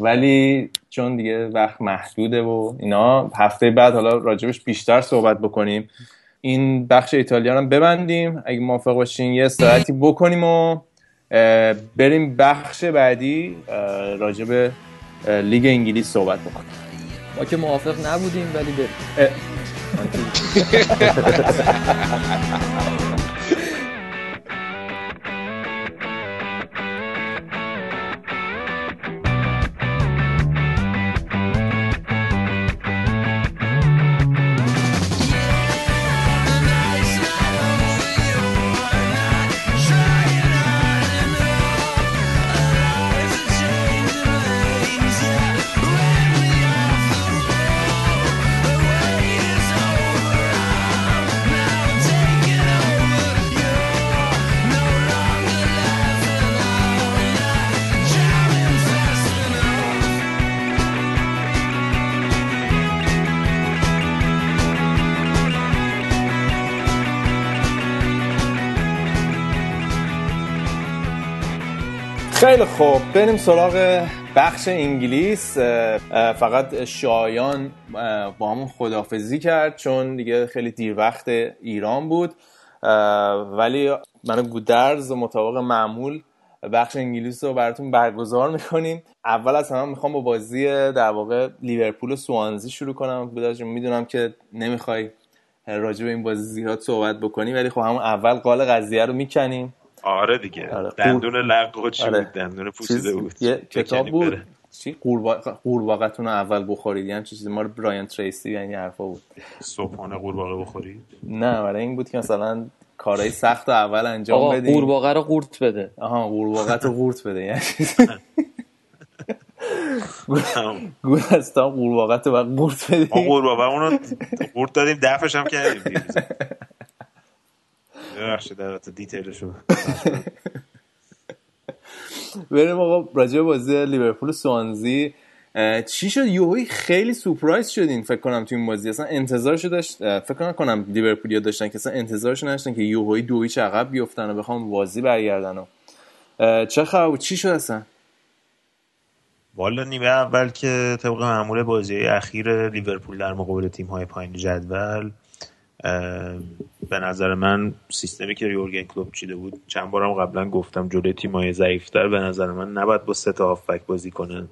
ولی چون دیگه وقت محدوده و اینا هفته بعد حالا راجبش بیشتر صحبت بکنیم. این بخش ایتالیا رو ببندیم. اگه موافق باشین یه استراحتی بکنیم و بریم بخش بعدی راجب لیگ انگلیس صحبت بکنیم. ما که موافق نبودیم ولی بریم. خیلی خوب. بریم سراغ بخش انگلیس. فقط شایان با همون خدافزی کرد چون دیگه خیلی دیر وقت ایران بود. ولی من گودرز مطابق معمول بخش انگلیس رو براتون برگزار می‌کنیم. اول از همه می‌خوام با بازی در واقع لیورپول و سوانزی شروع کنم. گودرز می‌دونم که نمی‌خوای راجع به این بازی زیاد صحبت بکنی ولی خب همون اول قال قضیه رو می‌کنیم. آره دیگه. آره. دندون لق چی آره. بود دندون پوسیده بود. یه کتاب بود. چی؟ قورباغتون رو اول بخورید. یعنی چیزی؟ ما رو برایان تریسی یعنی حرفا بود. صبحانه قورباغه بخورید نه برای این بود که مثلا کارهای سخت رو اول انجام بدیم. قورباغه رو قورت بده. آها قورباغه رو قورت بده. یعنی گورستان قورباغه رو قورت بدیم. ما قورباغه اون رو قورت دادیم دفعش هم کردیم. ببخشید البته دیتیلشو بریم آقا راجع بازی لیورپول سوانزی. چی شد؟ یوهی خیلی سورپرایز شدین فکر کنم تو این بازی. اصلا انتظارشو داشت فکر کنم لیورپولیا داشتن که اصلا انتظارشو نداشتن که یوهی دو هیچ عقب بیفتن و بخوام بازی برگردن و چه خبر چی شد اصلا؟ والا نیمه اول که طبق معمول بازی اخیر لیورپول در مقابل تیم های پایین جدول به نظر من سیستمی که یورگن کلوب چیده بود چند بارم قبلا گفتم جلوی تیمای ضعیفتر به نظر من نباید با سه تا هافبک بازی کنه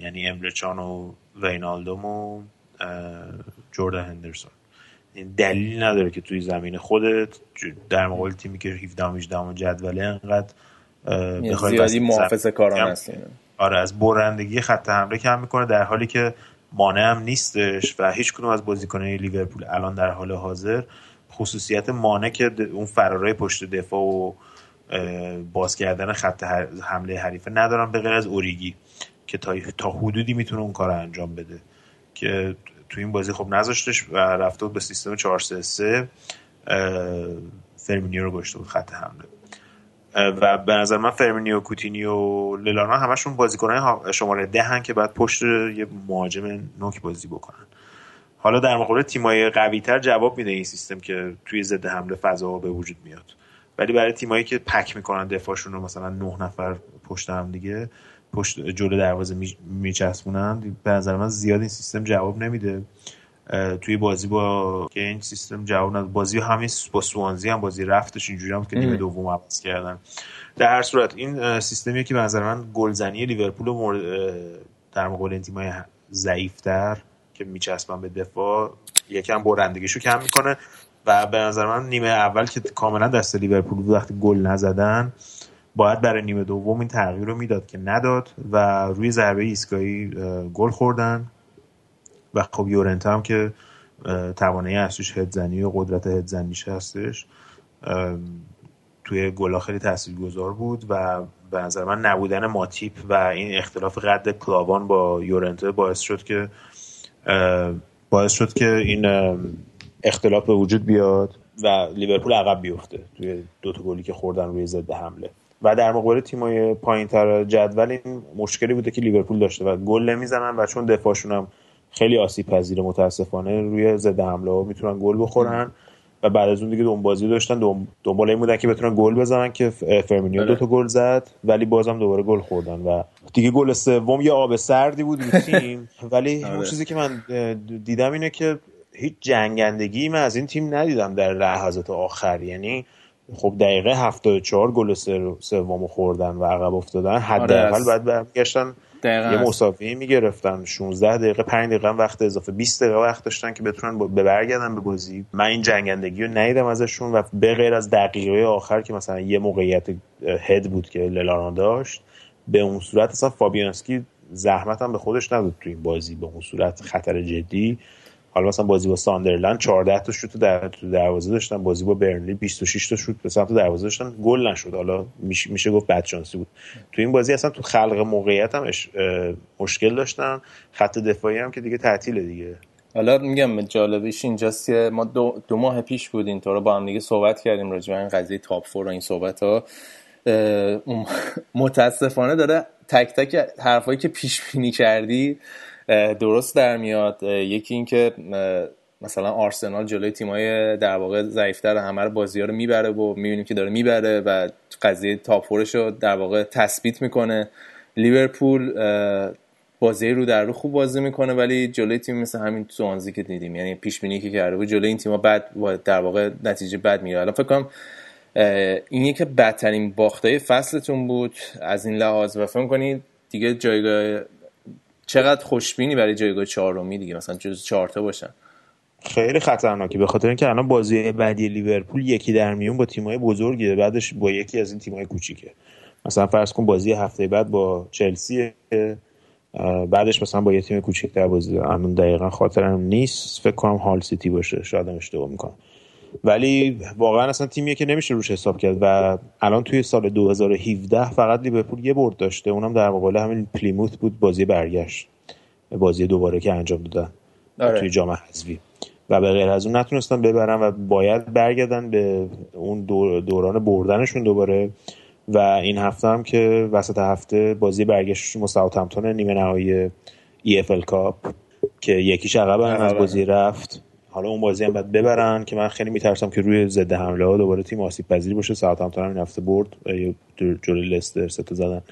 یعنی امرچان و وینالدوم و جوردن هندرسون. این دلیل نداره که توی زمین خودت در مقابل تیمی که 17 18 جدوله انقدر بخوای زیادی محافظ کاران هست آره از برندگی خط حمله کم می‌کنه در حالی که مانه هم نیستش و هیچ کدوم از بازیکنان لیورپول الان در حال حاضر خصوصیت مانه که اون فرارای پشت دفاع و باز کردن خط حمله حریفه ندارن به غیر از اوریگی که تا, حدودی می‌تونه اون کار انجام بده که تو این بازی خب نذاشتش و رفته به سیستم 4 3 3 فرمینیو رو گذاشته بود خط حمله. و به نظر من فرمینیو کوتینیو للانا همشون بازیکنان شماره ده هن که بعد پشت یه مهاجم نوک بازی بکنن. حالا در مقابل تیمای قوی تر جواب میده این سیستم که توی ضد حمله فضا به وجود میاد. ولی برای تیمایی که پک می‌کنن دفاعشون رو مثلا نه نفر پشت هم دیگه پشت جلو دروازه میچسبونن به نظر من زیاد این سیستم جواب نمیده. توی بازی با که این سیستم جواب نداد. بازی همین با سوانزی هم بازی رفتش اینجوری هم که نیمه دوم عوض کردن. در هر صورت این سیستمیه که به نظر من گلزنی لیورپول مورد در مقابل این تیمای ضعیفتر که میچسبن به دفاع یکم برندگیشو کم می‌کنه و به نظر من نیمه اول که کاملا دست لیورپول بود وقتی گل نزدن باید برای نیمه دوم این تغییر رو می‌داد که نداد و روی ضربه ایستگاهی گل خوردن. و خب یورنت هم که توانایی اصلیش هدزنی و قدرت هدزنیش هستش. توی گلا خیلی تاثیرگذار بود و به نظر من نبودن ماتیپ و این اختلاف قد کلاوان با یورنته باعث شد که باعث شد که این اختلاف به وجود بیاد و لیورپول عقب بیفته توی دو تا گلی که خوردن روی ضد حمله. و در مقابل تیمای پایینتر جدول این مشکلی بوده که لیورپول داشته و گل نمی‌زنن و چون دفاعشون هم خیلی آسیب پذیر متاسفانه. روی ضد حمله ها می‌تونن گل بخورن و بعد از اون دیگه بازی داشتن دنبال این بودن که بتونن گل بزنن که فرمینیو دو تا گل زد ولی بازم دوباره گل خوردن و دیگه گل سوم یه آب سردی بود رو تیم. ولی اون چیزی که من دیدم اینه که هیچ جنگندگی من از این تیم ندیدم در لحظات آخر. یعنی خب دقیقه 74 گل سومو خوردن و عقب افتادن. آره، حداقل بعد برمیگشتن یه مساوی می‌گرفتن. 16 دقیقه 5 دقیقه وقت اضافه. 20 دقیقه وقت داشتن که بتونن به برگردن به بازی. من این جنگندگی رو ندیدم ازشون و به غیر از دقیقه آخر که مثلا یه موقعیت هد بود که للاران داشت به اون صورت اصلا فابیانسکی زحمت هم به خودش نداد تو این بازی. به اون صورت خطر جدی. حالا مثلا بازی با ساندرلند 14 تا شوت در دروازه داشتن بازی با برنلی 26 تا شوت به سمت دروازه داشتن گل نشد. حالا میشه, گفت بد شانسی بود. تو این بازی اصلا تو خلق موقعیت هم مشکل داشتن. خط دفاعی هم که دیگه تعطیله دیگه. حالا میگم جالبیش اینجاست که ما دو, دو ماه پیش بود اینطور با هم دیگه صحبت کردیم راجع به این قضیه تاپ فور و این صحبت ها متاسفانه داره تک تک حرفایی که پیش بینی کردی درست در میاد. یکی اینکه مثلا آرسنال جلوی تیمای در واقع ضعیفتر همه رو بازی ها رو می‌بره و می‌بینیم که داره می‌بره و قضیه تاپورش رو در واقع تثبیت می‌کنه. لیورپول بازی رو در رو خوب بازی می‌کنه ولی جلوی تیم مثل همین سوانزی که دیدیم یعنی پیش بینی که کرده بود جلوی این تیم‌ها بعد در واقع نتیجه بد میره الان فکر کنم این یکی بدترین باختای فصلتون بود از این لحاظ و فکر کنید دیگه جایگاه چقدر خوشبینی برای جایگاه چهارمی دیگه مثلا جز چهارتا باشن. خیلی خطرناکی. به خاطر اینکه الان بازی بعدی لیورپول یکی در میون با تیمای بزرگیه بعدش با یکی از این تیمای کوچیکه. مثلا فرض کن بازی هفته بعد با چلسی بعدش مثلا با یه تیم کوچیک‌تر بازی. الان دقیقا خاطرم نیست. فکر کنم هال سیتی باشه. شاید اشتباه می‌کنم. ولی واقعا اصلا تیمیه که نمیشه روش حساب کرد و الان توی سال 2017 فقط لیورپول یه برد داشته. اونم در مقابل همین پلیموت بود بازی برگشت. بازی دوباره که انجام دادن آره. توی جام حذفی. و به غیر از اون نتونستن ببرن و باید برگردن به اون دوران بردنشون دوباره. و این هفته هم که وسط هفته بازی برگشتشون با نیمه نهایی EFL کاپ که یکیش عقب از بازی رفت. حالا اون بازی هم باید ببرن که من خیلی میترسم که روی ضد حمله ها دوباره تیم آسیب پذیر باشه. ساعت هم این هفته برد. جلوی لستر سه زدن.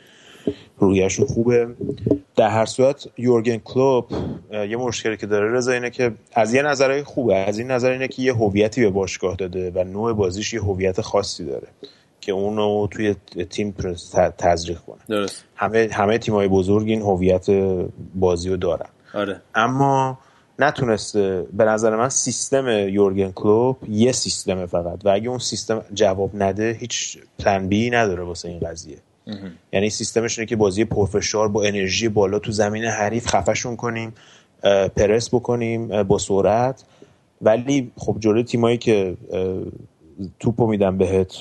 رویشون خوبه. در هر صورت یورگن کلوب یه مشکلی که داره رضا اینه که از یه نظرهای خوبه. از این نظر اینه که یه هویتی به باشگاه داده و نوع بازیش یه هویت خاصی داره که اونو توی تیم تزریق کنه. درست. همه همه تیم‌های بزرگ این هویت بازی رو دارن. آره. اما نتونسته به نظر من سیستم یورگن کلوب یه سیستمه فقط. و اگه اون سیستم جواب نده هیچ پلن بی نداره واسه این قضیه. یعنی سیستمش اینه که بازی پرفشار با انرژی بالا تو زمین حریف خفشون کنیم پرس بکنیم با سرعت. ولی خب جلوی تیمایی که توپو میدن بهت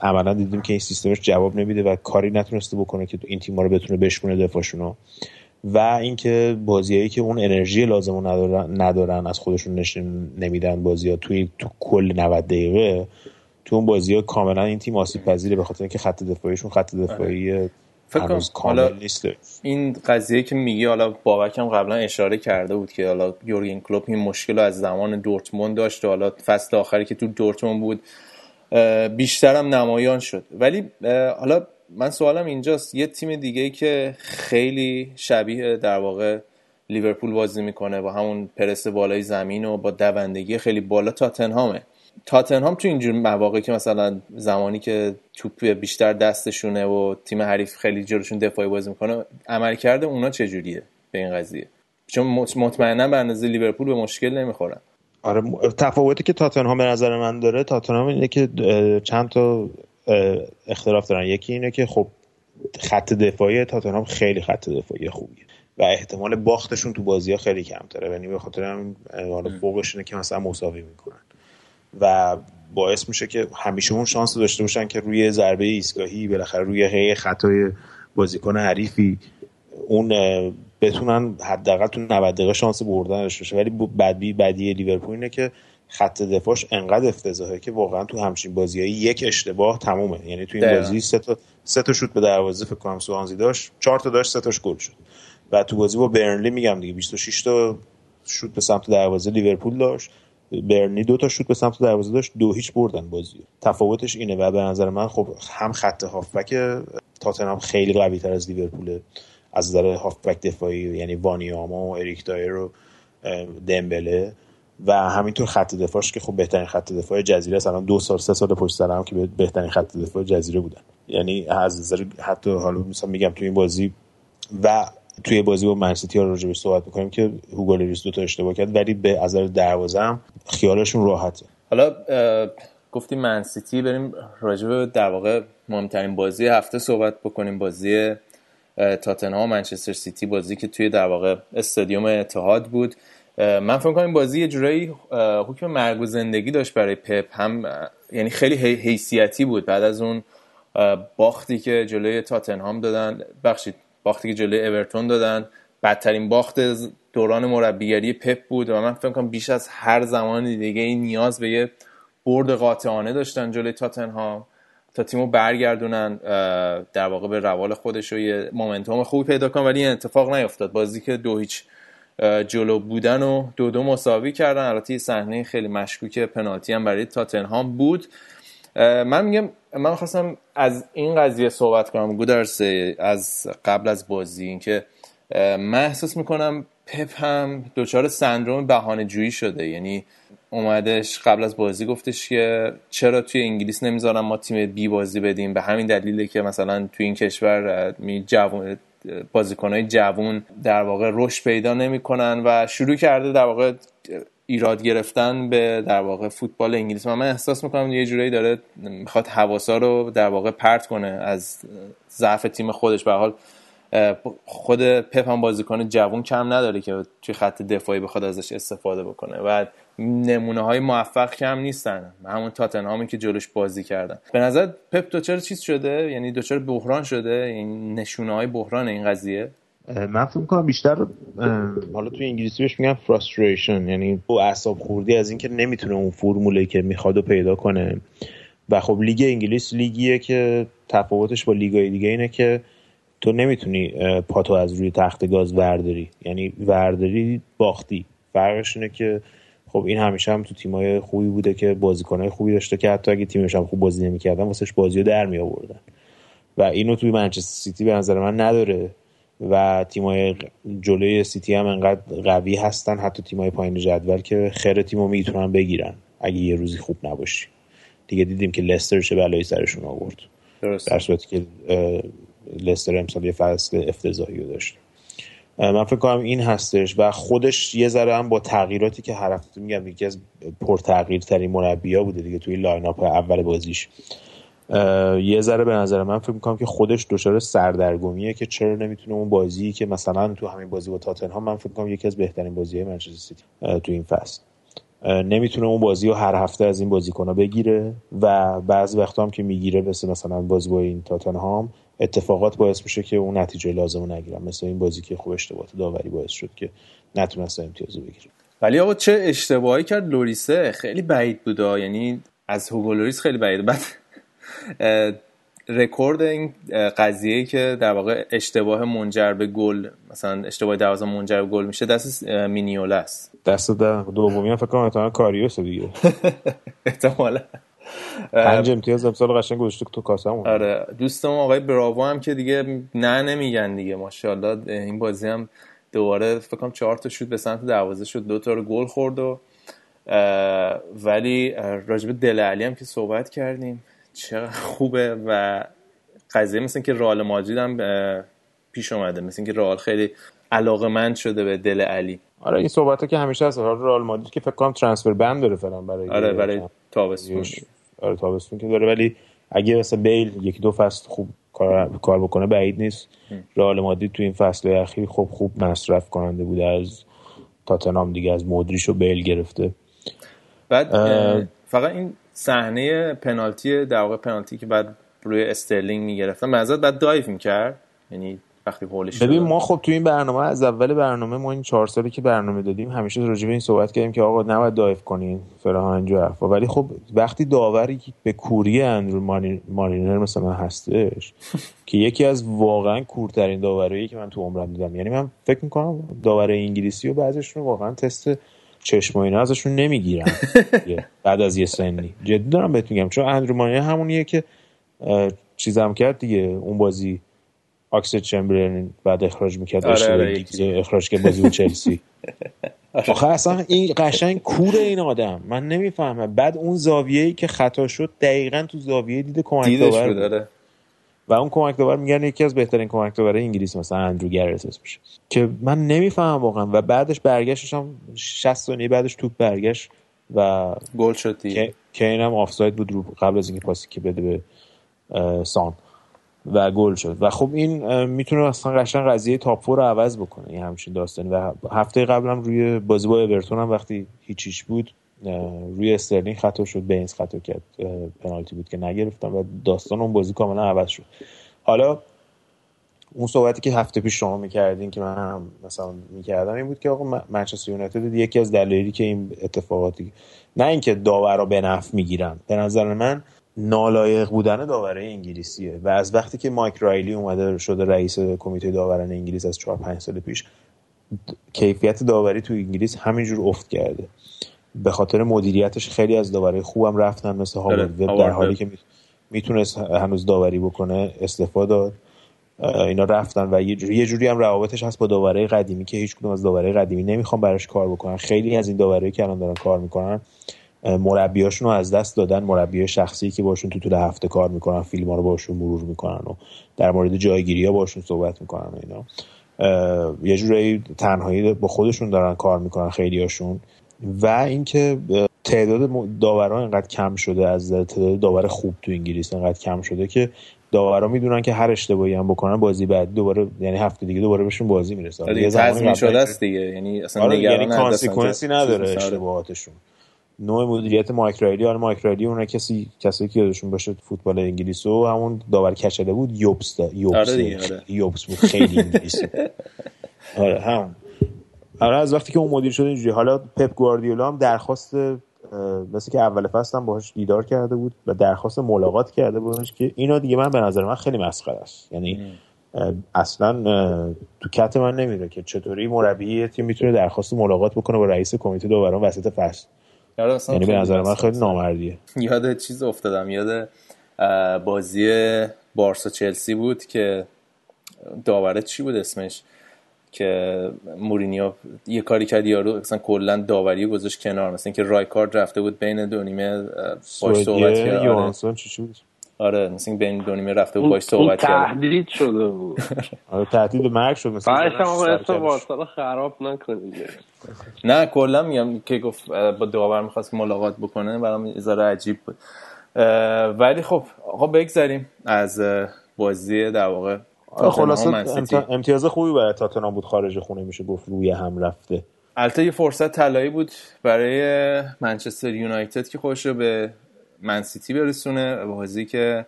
عملا دیدیم که این سیستمش جواب نمیده و کاری نتونسته بکنه که این تیم‌ها رو بتونه بشمونه دفاعشونو. و اینکه بازیایی که اون انرژی لازم ندارن, ندارن از خودشون نشون نمیدن بازی ها توی تو کل 90 دقیقه تو اون بازی ها کاملا این تیم آسیب پذیره به خاطر اینکه خط دفاعیشون خط دفاعی آره. فکر کامل نیست این قضیه که میگی حالا بابک هم قبلا اشاره کرده بود که حالا یورگن کلوپ این مشکل رو از زمان دورتموند داشت و حالا فصل آخری که تو دورتموند بود بیشتر هم نمایان شد ولی حالا من سوالم اینجاست. یه تیم دیگه ای که خیلی شبیه در واقع لیورپول بازی می‌کنه با همون پرس بالای زمین و با دوندگی خیلی بالا تاتنهامه. تاتنهام تو اینجور مواقع که مثلا زمانی که توپ بیشتر دستشونه و تیم حریف خیلی جلوشون دفاعی بازی می‌کنه عمل کرده اونا چجوریه به این قضیه؟ چون مطمئنا به اندازه لیورپول به مشکل نمی‌خورن. آره تفاوتی که تاتنهام به نظر من داره تاتنهام اینه که چند تا اختلاف دارن. یکی اینه که خب خط دفاعی تاتنهام خیلی خط دفاعی خوبیه و احتمال باختشون تو بازی ها خیلی کمتره. یعنی به خاطر هم فوقش اینه که مثلا مساوی می‌کنن. و باعث میشه که همیشه اون شانس داشته باشن که روی ضربه ایستگاهی بالاخره روی هی خطای بازیکن حریفی اون بتونن حداقل تو 90 دقیقه شانس بردن داشته باشه ولی بدی بدی لیورپول اینه که خط دفاعش انقدر افتضاحه که واقعا تو همچین بازیایی یک اشتباه تمومه. یعنی تو این بازی سه تا سه تا شوت به دروازه فکر کنم سوانزی داشت چهار تا داشت سه تاش گل شد. و تو بازی با برنلی میگم دیگه 26 تا شوت به سمت دروازه لیورپول داشت. برنی دو تا شوت به سمت دروازه داشت دو هیچ بردن بازی تفاوتش اینه. و به نظر من خب هم خط هافبک تاتنهام خیلی قوی تر از لیورپول از نظر هافبک دفاعی یعنی وانیاما و اریک دایر و دمبله. و همینطور خط دفاعش که خب بهترین خط دفاع جزیره است. الان دو سال سه سال پشت سر هم که بهترین خط دفاع جزیره بودن. یعنی از نظر حتی حالا مثلا میگم توی این بازی و توی بازی با منسیتی ها راجبش صحبت می‌کنیم که هوگو لوریس دو تا اشتباه کرد ولی به از دروازه هم خیالشون راحته. حالا گفتیم منسیتی بریم راجب در واقع مهمترین بازی هفته صحبت بکنیم بازی تاتنهام منچستر سیتی بازی که توی در واقع استادیوم اتحاد بود. من فکر کنم بازی یه جورایی حکم مرگ و زندگی داشت برای پپ. هم یعنی خیلی حیثیتی بود. بعد از اون باختی که جلوی تاتنهام دادن بخشید باختی که جلوی اورتون دادن. بدترین باخت دوران مربیگری پپ بود و من فکر کنم بیش از هر زمان دیگه این نیاز به یه برد قاطعانه داشتن جلوی تاتنهام. تا تیمو برگردونن در واقع به روال خودش و یه مومنتوم خوبی پیدا کنن ولی این اتفاق نیفتاد بازی که دو هیچ جلو بودن و دو دو مساوی کردن. البته صحنه خیلی مشکوک پنالتی هم برای تاتنهام بود. من میگم من خواستم از این قضیه صحبت کنم گودرس از قبل از بازی اینکه من احساس می‌کنم پپ هم دچار سندروم بهانه جویی شده. یعنی اومدش قبل از بازی گفتش که چرا توی انگلیس نمی‌ذارم ما تیم بی بازی بدیم؟ به همین دلیله که مثلا توی این کشور می جوان بازیکنهای جوون در واقع رشد پیدا نمی‌کنن و شروع کرده در واقع ایراد گرفتن به در واقع فوتبال انگلیس. من احساس می‌کنم یه جورایی داره می‌خواد حواسا رو در واقع پرت کنه از ضعف تیم خودش. به حال خود پپ هم بازیکن جوون کم نداره که توی خط دفاعی بخواد ازش استفاده بکنه. و نمونه های موفق کم نیستن. همون تاتنهامی که جلوش بازی کردن. به نظر پپ دوچار چیز شده؟ یعنی دوچار بحران شده؟ این نشونه های بحران این قضیه؟ من فکر کنم بیشتر حالا توی انگلیسی بهش میگن frustration یعنی او اعصاب خوردی از اینکه نمی‌تونه اون فرموله که می‌خواد و پیدا کنه. و خب لیگ انگلیس لیگیه که تفاوتش با لیگای دیگه اینه که تو نمی‌تونی پاتو از روی تخت گاز ورداری. یعنی ورداری باختی. فرقش اینه که خب این همیشه هم تو تیمای خوبی بوده که بازیکنهای خوبی داشته که حتی اگه تیمش هم خوب بازی نمی‌کردن واسش بازی رو در می آوردن و اینو توی منچستر سیتی به نظر من نداره. و تیمای جلوی سیتی هم انقدر قوی هستن حتی تیمای پایین جدول که خیر تیمو می‌تونن بگیرن اگه یه روزی خوب نباشی. دیگه دیدیم که لستر چه بلایی سرشون آورد. در صورتی که لستر امسال یه فصل افتضاحی رو داشت. من فکر کنم این هستش و خودش یه ذره هم با تغییراتی که هر هفته میگم یکی از پرتغییر ترین مربیا بوده دیگه توی line up اول بازیش. یه ذره به نظر من فکر می‌کنم که خودش دچار سردرگمیه که چرا نمی‌تونه اون بازی که مثلا تو همین بازی با تاتنهام من فکر کنم یکی از بهترین بازی منچستر سیتی تو این فصل. نمی‌تونه اون بازی رو هر هفته از این بازیکن‌ها بگیره و بعضی وقتا هم که می‌گیره مثل مثلا بازی با این تاتنهام اتفاقات باعث میشه که اون نتیجه لازم رو نگیرن. مثل این بازی که خوب اشتباهات داوری باعث شد که نتونست امتیاز بگیره. ولی آقا چه اشتباهی کرد لوریسه؟ خیلی بعید بود یعنی از هوگو لوریس خیلی بعید. بعد رکورد این قضیه که در واقع اشتباه منجر به گل مثلا اشتباه دروازه منجر به گل میشه دست مینیوله است. دست دومی فکر کنم احتمالاً کاریوس دیگه. احتمالاً. پنج امتیاز امسال قشنگ گذاشته تو کاسمون. آره دوستم آقای براوو هم که دیگه نه نمیگن دیگه ماشاءالله. این بازی هم دوباره فکر کنم چهار تا شوت به سمت دروازه شد دو تا رو گل خورد و ولی راجب دل علی هم که صحبت کردیم چقدر خوبه و قضیه مثل که رئال مادرید هم پیش اومده مثل که رئال خیلی علاقه مند شده به دل علی. آره این صحبت که همیشه هست. حالا رئال مادرید که فکر کنم ترانسفر بند داره فعلا برای آره برای تابستون. آره تابستون که داره. ولی اگه مثلا بیل یکی دو فصل خوب کار, کار بکنه بعید نیست. رئال مادرید تو این فصل اخیر خب خوب مصرف کننده بوده. از تاتنام دیگه از مودریش و بیل گرفته. بعد فقط این صحنه پنالتی در واقع پنالتی که بعد روی استرلینگ می‌گرفتن به بعد دایو می‌کرد؟ یعنی وقتی ببین ما خب تو این برنامه از اول برنامه ما این چهار سالی که برنامه دادیم همیشه راجع به این صحبت کردیم که آقا نباید دایو کنین فلان اینجا حرفا. ولی خب وقتی داوری به کوری اندرو مارینر مثلا هستش که یکی از واقعا کورترین داورایی که من تو عمرم دیدم. یعنی من فکر می‌کنم داور انگلیسی و بعضیشون واقعا تست چشم و اینا ازشون نمی‌گیرن. بعد از یه سنی. جدی دارم بهت میگم چون اندرو مارینر همونیه که چیزم کرد دیگه اون بازی آکسید چمبرلین بعد اخراج می‌کرد آره آره اخراج که بازی چلسی. آخه اصلا این قشنگ کور این آدم. من نمی‌فهمم. بعد اون زاویه‌ای که خطا شد دقیقا تو زاویه دید کمک داور داره و اون کمک داور میگن یکی از بهترین کمک داور انگلیس مثلا اندرو گرت میشه که من نمی‌فهمم واقعا. و بعدش برگشتش هم 60 ثانیه بعدش توپ برگشت و گل شد دیگه. که اینم آفساید بود رو قبل از اینکه پاسی که بده به سان. و گل شد. و خب این می‌تونه اصلا قشنگ قضیه تاپ رو عوض بکنه. این همچین داستانی. و هفته قبلم روی بازی با اورتون هم وقتی هیچ هیچش بود روی استرلینگ خطا شد بینز خطا کرد پنالتی بود که نگرفتم و داستان اون بازی کاملا عوض شد. حالا اون صحبتی که هفته پیش شما می‌کردین که من هم مثلا می‌کردم این بود که آقا منچستر یونایتد یکی از دلایلی که این اتفاقاتی نه اینکه داورا به نفع می‌گیرن. به نظر من نالایق بودن داوره انگلیسیه و از وقتی که مایک رایلی اومده شده رئیس کمیته داوران انگلیس از 4 5 سال پیش کیفیت داوری تو انگلیس همینجور افت کرده. به خاطر مدیریتش خیلی از داوره خوبم رفتن مثل هاوارد وب در حالی که می‌تونست هنوز داوری بکنه استفاده داد. اینا رفتن و یه جوری, یه جوری هم روابطش هست با داوره قدیمی که هیچ کدوم از داوره قدیمی نمی‌خوان براش کار بکنن. خیلی از این داوره که الان دارن کار می‌کنن مربیاشون رو از دست دادن. مربی شخصی که باشون تو طول هفته کار می‌کنن فیلم ها رو باشون مرور می‌کنن و در مورد جایگیری ها باشون صحبت می‌کنن و اینا. یه جوری تنهایی با خودشون دارن کار می‌کنن خیلی هاشون و اینکه تعداد داوران اینقدر کم شده از تعداد داور خوب تو انگلیس اینقدر کم شده که داورا می‌دونن که هر اشتباهی هم بکنن بازی بعد دوباره یعنی هفته دیگه دوباره بهشون بازی می‌رسه. یه زمانی شده است دیگه. یعنی اصلا آره یعنی consequence ای نداره اشتباهاتشون. نوع مدیریت مایک رایلی آره مایک رایلی اون کسی کسی که یادشون باشه فوتبال انگلیس و همون داور کچله بود یوبس یوبس آره آره. یوبس بود خیلی انگلیسی آره هم آره از وقتی که اون مدیر شده اینجوری. حالا پپ گواردیولا هم درخواست مثل که اول فصل هم باهاش دیدار کرده بود و درخواست ملاقات کرده بودش که اینا دیگه من به نظر من خیلی مسخره است. یعنی اصلا تو کت من نمیره که چطوری مربی تیم می‌تونه درخواست ملاقات بکنه با رئیس کمیته داوران وسط فصل. یعنی به نظر من خیلی نامردیه. یاد چیز افتادم یاد بازی بارسا چلسی بود که داوره چی بود اسمش؟ که مورینیو یه کاری کرد یارو مثلا کلا داوری گذاشت کنار مثلا که رایکارد رفته بود بین دو نیمه باش صحبت کرد. یوهانسون چی بود؟ آره مثلا بین دو نیمه رفته بود باش صحبت کرد تهدید شده بود. آره تهدید مرگ شد مثلا بعدش هم بارسا خراب نکنید. نه کلا میگم که گفت با داور می‌خواست ملاقات بکنه برام یه عجیب بود. ولی خب آقا بگذاریم از بازی در واقع خلاصه امتیاز خوبی برای تاتنهام بود خارج خونه میشه گفت روی هم رفته. البته یه فرصت طلایی بود برای منچستر یونایتد که خوش رو به منسیتی برسونه بازی که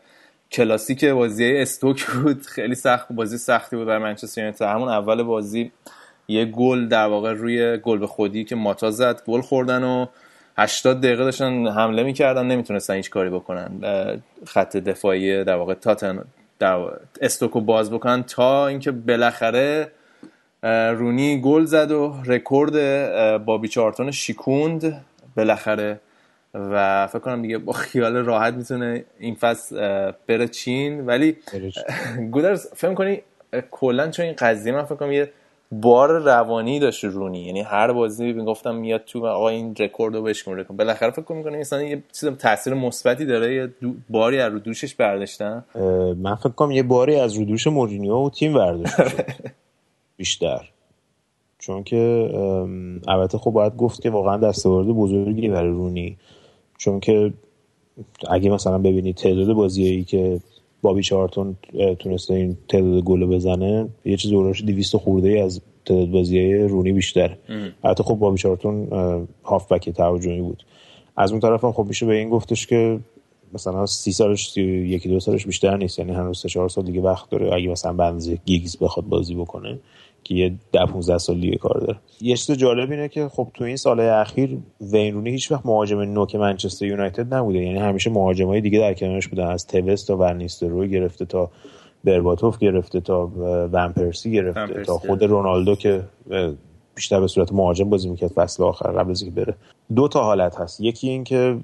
کلاسیک بازی استوک بود خیلی سخت بازی سختی بود برای منچستر یونایتد. همون اول بازی یه گل در واقع روی گل به خودی که ماتا زد گل خوردن و 80 دقیقه داشتن حمله می‌کردن نمی‌تونستن هیچ کاری بکنن. خط دفاعی در واقع تاتن در استوکو باز بکنن تا اینکه بالاخره رونی گل زد و رکورد بابی چارتون شیکوند بالاخره و فکر کنم دیگه با خیال راحت می‌تونه این فصل بره چین. ولی گودرز فکر کنی کلا چون این قضیه من فکر کنم یه بار روانی داشت رونی. یعنی هر بازی می‌گفتم میاد تو آقا این رکورد رو بشکن رکورد بالاخره فکر می‌کنم مثلا یه چیز تاثیر مثبتی داره یه باری از رو دوشش برداشتن. من فکر کنم یه باری از رو دوش مورینیو و تیم برداشته بیشتر. چون که البته خب باید گفت که واقعا دستاورد بزرگی برای رونی. چون که اگه مثلا ببینید تعداد بازیایی که بابی چارتون تونسته این تعداد گل بزنه یه چیز اورش 200 خورده ای از تعداد بازی رونی بیشتر. حتی خب بابی چارتون هافبک توجهی بود. از اون طرف هم خب میشه به این گفتش که مثلا سی سالش یکی دو سالش بیشتر نیست. یعنی هنوز سه چهار سال دیگه وقت داره. اگه مثلا بنز گیگز بخواد بازی بکنه که یه ده 15 سال دیگه کار داره. یه چیز جالب اینه که خب تو این سال اخیر وین رونی هیچ وقت مهاجم نوک منچستر یونایتد نبوده. یعنی همیشه مهاجمای دیگه در کنارش بودن. از توس تا ورنیستروی گرفته تا برباتوف گرفته تا ون‌پرسی گرفته تا خود رونالدو که بیشتر به صورت مهاجم بازی می‌کرد فصل آخر قبل از اینکه بره. دو تا حالت هست. یکی این که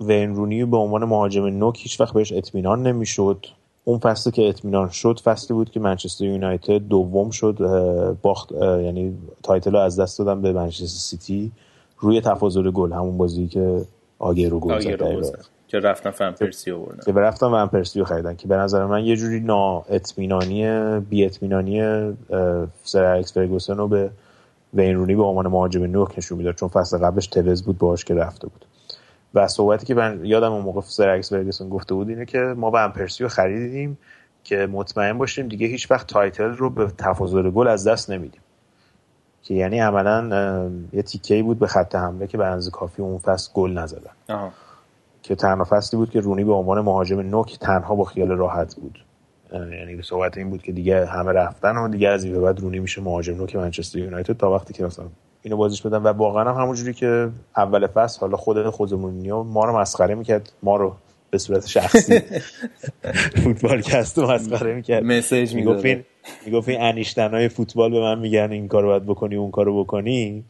وین رونی به عنوان مهاجم نوک هیچ وقت بهش اطمینان نمی‌شد. اون فصلی که اطمینان شد فصلی بود که منچستر یونایتد دوم شد باخت یعنی title رو از دست دادن به منچستر سیتی روی تفاضل گل همون بازی که آگیرو گل زد که رفتن فن پرسی آوردن که رفتن فن پرسی خریدن که به نظر من یه جوری نا اطمینانی بی اطمینانی سر الکس فرگوسن رو به وین رونی به عنوان مهاجم نوک نشون می‌داد چون فصل قبلش توز بود باهاش که رفته بود. و صحبتی که من یادم اون موقع سر الکس فرگسون گفته بود اینه که ما ون‌پرسی رو خریدیم که مطمئن باشیم دیگه هیچ وقت title رو به تفاضل گل از دست نمیدیم. که یعنی عملا یه تیکه بود به خط حمله که به اندازه کافی اون فصل گل نزدن. که تنها فصلی بود که رونی به عنوان مهاجم نوک تنها با خیال راحت بود. یعنی به صحبت این بود که دیگه همه رفتن و دیگه از این به بعد رونی میشه مهاجم نوک منچستر یونایتد تا وقتی که مثلا اینو بازیش بدن و واقعا هم همونجوری که اول فصل حالا خود خودمونیو ما رو مسخره می‌کرد. ما رو به صورت شخصی فوتبال کست رو مسخره می‌کرد. مسیج می‌گفت این می‌گفت این انیشتنای فوتبال به من میگن این کارو باید بکنی اون کارو بکنی.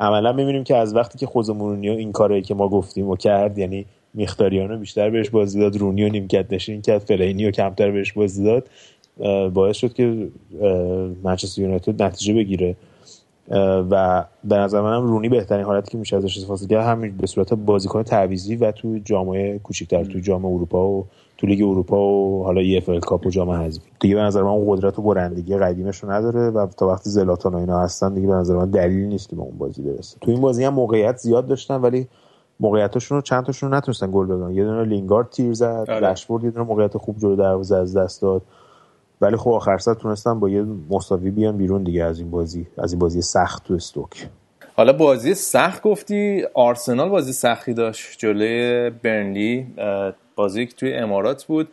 عملا می‌بینیم که از وقتی که خود مورینیو این کاری که ما گفتیم و کرد یعنی مخیتاریانو بیشتر بهش بازی داد رونیو نیمکت نشین کرد فلینیو کمتر بهش بازی داد باعث شد که منچستر یونایتد نتیجه بگیره. و به نظر منم رونی بهترین حالتی که میشه ازش استفاده کرد همین به صورت بازیکن تعویضی و تو جامای کوچیک‌تر تو جام اروپا و تو لیگ اروپا و حالا EFL Cup و جام حذفی. دیگه به نظر من اون قدرت و برندگی قدیمش رو نداره و تا وقتی زلاتان و اینا هستن دیگه به نظر من دلیل نیست که به اون بازی برسه. تو این بازی هم موقعیت زیاد داشتن ولی موقعیتاشون رو چند تاشون رو نتونستن گل بزنن یه دونه لینگارد تیر زد رشفورد یه دونه موقعیت خوب جلو دروازه از دست داد. ولی خب آخر سر تونستن با یه مساوی بیان بیرون دیگه از این بازی از این بازی سخت تو استوک. حالا بازی سخت گفتی آرسنال بازی سختی داشت جلوی برنلی بازی که توی امارات بود.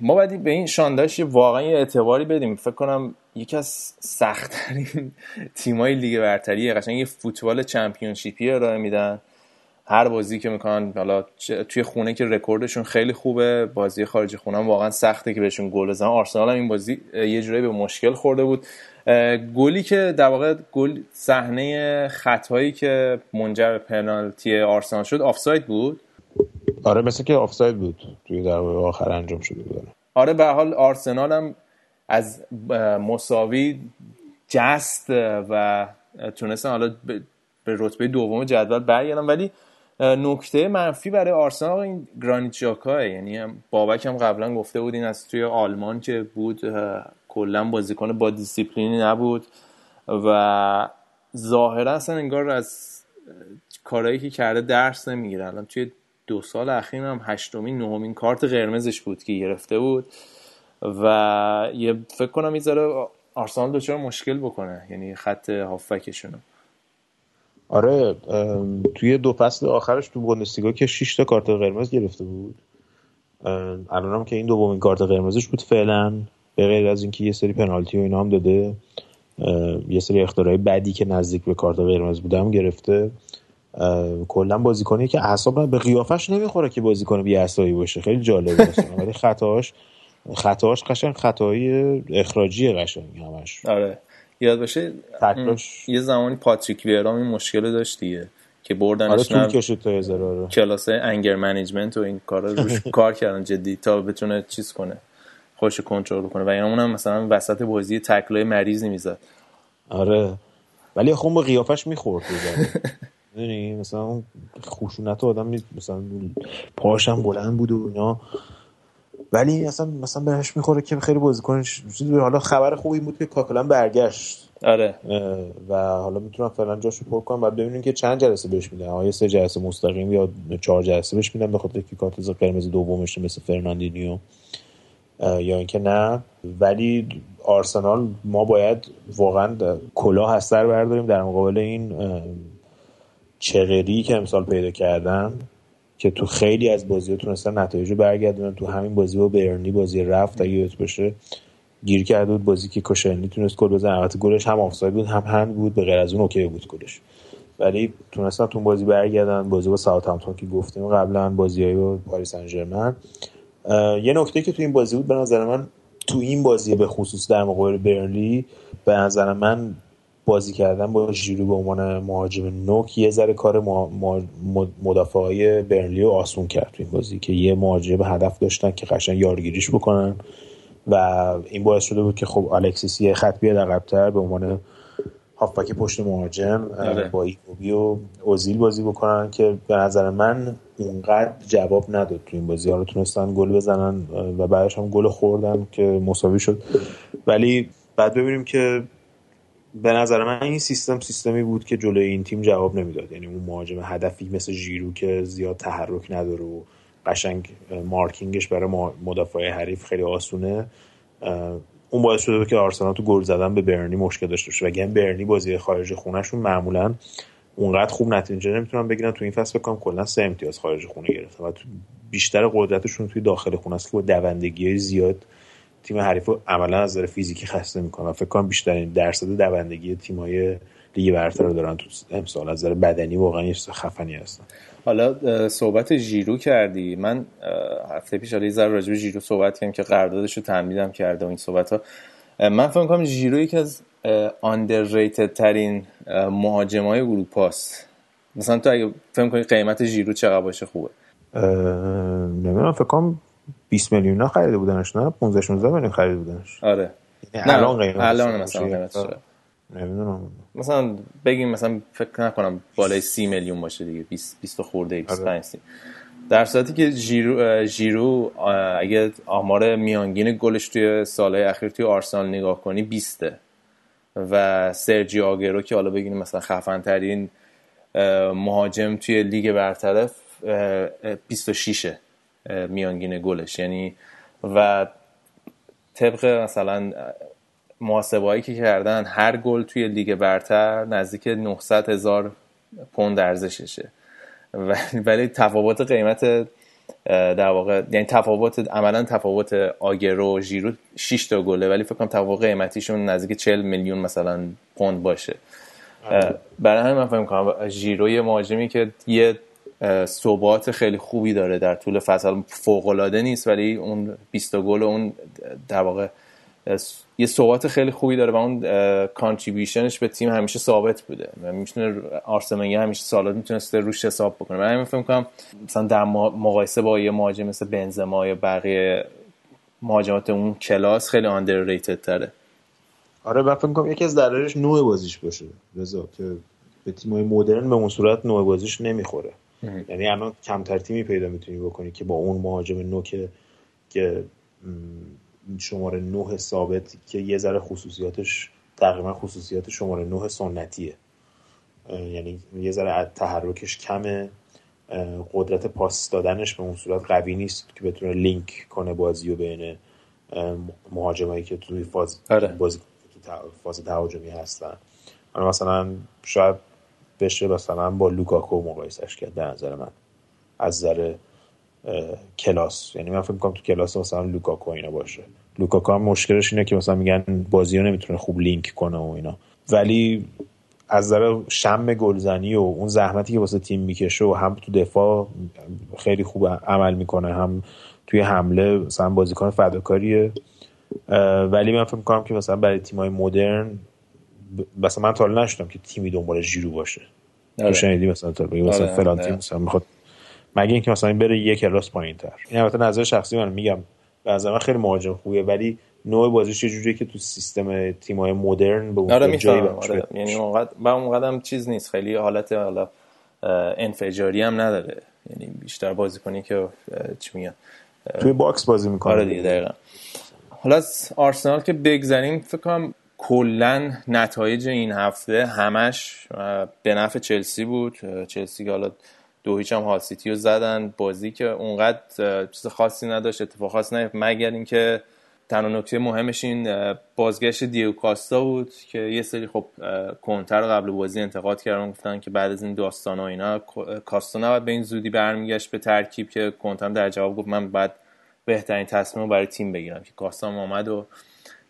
ما باید به این شانداش واقعا یه اعتباری بدیم. فکر کنم یکی از سختترین تیمای لیگ برتری قشنگ یه فوتبال چمپیونشیپی ارائه میدن. هر بازی که می‌کنن حالا توی خونه که رکوردشون خیلی خوبه بازی خارج خونه هم واقعا سخته که بهشون گل بزنن. آرسنال هم این بازی یه جورایی به مشکل خورده بود. گلی که در واقع گل صحنه خطایی که منجر به پنالتی آرسنال شد آفساید بود؟ آره مثل که آفساید بود. توی در آخر انجام شده بود. آره به حال آرسنال هم از مساوی جست و تونستن حالا به رتبه دوم جدول برگردن. ولی نکته منفی برای آرسنال این گرانیت جاکا یعنی بابک هم قبلا گفته بود این از توی آلمان که بود کلا بازیکن با دیسیپلینی نبود و ظاهرا اصلا انگار از کارهایی که کرده درس نمی‌گیره. الان توی دو سال اخیر هم هشتمین نهمین کارت قرمزش بود که گرفته بود و یه فکر کنم می‌ذاره آرسنال دچار مشکل بکنه یعنی خط هافکشونو آره توی دو فصل آخرش تو بوندسلیگا که 6 تا کارت قرمز گرفته بود. الانم که این دومین کارت قرمزش بود فعلا به غیر از اینکه یه سری پنالتی و اینا هم داده. یه سری اختراعی بدی که نزدیک به کارت قرمز بوده هم گرفته. کلا بازیکنی که اعصاب به قیافش نمی‌خوره که بازیکن بی اعصابی باشه. خیلی جالبه ولی خطاش خطاش قشنگ خطایی اخراجی قشنگ همش. آره. یاد باشه یه زمانی پاتریک ویرا هم این مشکل داشت دیگه که بردنش آره تا آره. کلاس anger management و این کارا روش کار کردن جدی تا بتونه چیز کنه خودش کنترل کنه. و اونم مثلا وسط بازی tackle های مریض نمی‌زد آره. ولی خب با قیافش می‌خورد می‌دونی؟ مثلا اون خشونت آدم مثلا پاشم بلند بود و اینا. ولی اصلا مثلا بهش می‌خوره که خیلی بازیکنش حالا خبر خوبی بود که کاکلان برگشت. آره. و حالا می‌تونم فعلا جاشو پر کنم بعد ببینیم که چند جلسه بهش میدن. آیا سه جلسه مستقیم یا چهار جلسه بهش میدن به خاطر که کارت قرمز دومش مثل فرناندینیو. یا اینکه نه. ولی آرسنال ما باید واقعا کلاه از سر برداریم در مقابل این چغری که امسال پیدا کردن. که تو خیلی از بازی ها تونستن نتایج رو برگردونن. تو همین بازی با برنلی بازی رفت اگه یادت باشه گیر کرده بود بازی که کوشیلنی تونست گل بزنه. البته گلش هم آفساید بود هم هند بود به غیر از اون okay بود گلش. ولی تونستن تو بازی برگردن. بازی با ساوثهامپتون که گفتیم قبلا بازیای با پاریس سن یه نکته که تو این بازی بود به نظر من تو این بازی به خصوص در مقابل برلی به نظر من بازی کردن با ژیرو به عنوان مهاجم نوک یه ذره کار مدافع های برنلی رو آسون کرد تو این بازی که یه مهاجم هدف داشتن که قشنگ یارگیریش بکنن و این باعث شده بود که خب الکسیس یه خط بیاد عقبتر به عنوان هافبک پشت مهاجم آره. با ایکوبی و اوزیل بازی بکنن که به نظر من اونقدر جواب نداد تو این بازی رو تونستن گل بزنن و بعدش هم گل خوردن که مساوی شد ولی بعد ببینیم که به نظر من این سیستم سیستمی بود که جلوی این تیم جواب نمی‌داد. یعنی اون مهاجم هدفی مثل ژیرو که زیاد تحرک نداره و قشنگ مارکینگش برای مدافع حریف خیلی آسونه اون باعث شده که آرسنال تو گل زدن به برنی مشکل داشته باشه. و اگه برنی بازی خارج خونهشون معمولا اونقدر خوب نتیجه نمی‌تونن بگیرن. تو این فصل بکنم کلا سه امتیاز خارج خونه گرفتن و بیشتر قدرتشون توی داخل خونه است که با دوندگی زیاد تیم حریف عملا از نظر فیزیکی خسته می‌کنه. و فکر کنم بیشترین درصد دوندگی تیمای لیگ برتر رو دارن تو امسال. از نظر بدنی واقعا یه خفنی هستن حالا صحبت ژیرو کردی. من هفته پیش حالا یه ذره راجع به ژیرو صحبت کردم که قراردادش رو تمدیدم کرده و این صحبت ها من فکر کنم ژیرو یکی از underrated ترین مهاجمای اروپا است مثلا تو اگه فکر کنی قیمت ژیرو چقدر باشه خوبه؟ نمی‌دونم. فکر کنم 20 میلیون ها خریده بودنش نه؟ 15 16 میلیون خریده بودنش. آره. یعنی الان قیمت الان مثلا قیمتش نمی‌دونم. مثلا بگیم مثلا فکر نکنم بالای 30 میلیون باشه دیگه 20 20 خورده 25 آره. در صورتی که ژیرو ژیرو اگه آمار میانگین گلش توی سالهای اخیر توی آرسنال نگاه کنی 20 و سرجی آگرو که حالا بگیم مثلا خفن ترین مهاجم توی لیگ برتر 26 میانگین گلش. یعنی و طبق مثلا محاسبه که کردن هر گل توی لیگ برتر نزدیک 900 هزار پوند ارزششه. ولی تفاوت قیمت در واقع یعنی تفاوت عملا تفاوت آگرو و ژیرو 6 تا گله ولی فکر کنم تفاوت قیمتیشون نزدیک 40 میلیون مثلا پوند باشه. آره. برای همین من فکر کنم ژیرو یه مهاجمی که یه ثبات خیلی خوبی داره در طول فصل. فوق العاده نیست ولی اون 20 گل و اون در واقع یه ثبات خیلی خوبی داره و اون کانتریبیوشنش به تیم همیشه ثابت بوده و می‌تونه آرسنال همیشه سالات می‌تونسته روش حساب بکنه. من همین فکر کنم مثلا در مقایسه با یه مهاجم مثل بنزما یا بقیه مهاجمات اون کلاس خیلی آندرریتد تره. آره من فکر کنم یکی از دلایلش نوع بازیش باشه رضا که به تیمای مدرن به اون صورت نوع بازیش نمی‌خوره. یعنی الان کمتر تیمی پیدا می‌تونی بکنی که با اون مهاجم نو که شماره 9 ثابت که یه ذره خصوصیاتش تقریبا خصوصیات شماره 9 سنتیه. یعنی یه ذره تحرکش کمه. قدرت پاس دادنش به اون صورت قوی نیست که بتونه لینک کنه بازی و بین مهاجمایی که توی فاز آره. بازی تو فاز تهاجمی هستن. مثلا شاید بشه مثلا با لوکاکو مقایسش کرد به نظر من. از نظر کلاس. یعنی من فکر می‌کنم تو کلاس مثلا لوکاکو اینا باشه. لوکاکو هم مشکلش اینه که مثلا میگن بازی رو نمی‌تونه خوب لینک کنه و اینا. ولی از نظر شم گلزنی و اون زحمتی که واسه تیم می‌کشه و هم تو دفاع خیلی خوب عمل می‌کنه هم توی حمله مثلا بازیکن فداکاریه. ولی من فکر می‌کنم که مثلا برای تیمای مدرن مثلا من تا نشدم که تیمی دنبال ژیرو باشه. آره. شنیدی مثلا تا مثلا آره. فلان تیم مثلا می‌خواد مگه اینکه مثلا بره یک کلاس پایین تر این البته نظر شخصی من میگم. به من خیلی مهاجم خوبیه ولی نوع بازیش یه جوریه که تو سیستم تیمای مدرن به اون آره جایی آره. یعنی اونقدر با اونقدر چیز نیست. خیلی حالت حالا انفجاری هم نداره. یعنی بیشتر بازی کنی که چی میگن؟ توی box بازی می‌کنه آره دیگه دقیقا. حالا از آرسنال که بگذاریم فکر کنم کلا نتایج این هفته همش به نفع چلسی بود. چلسی که حالا دو هیچ هم هال رو زدن. بازی که اونقدر چیز خاصی نداشت اتفاق خاصی نیفت مگر اینکه تنها نکته مهمش این بازگشت دیو کاستا بود که یه سری خب کنتر قبل بازی انتقاد کردن گفتن که بعد از این داستان و اینا کاستا نباید به این زودی برمیگشت به ترکیب که کنتر در جواب گفت من بعد بهترین تصمیم رو برای تیم بگیرم که کاستا آمد و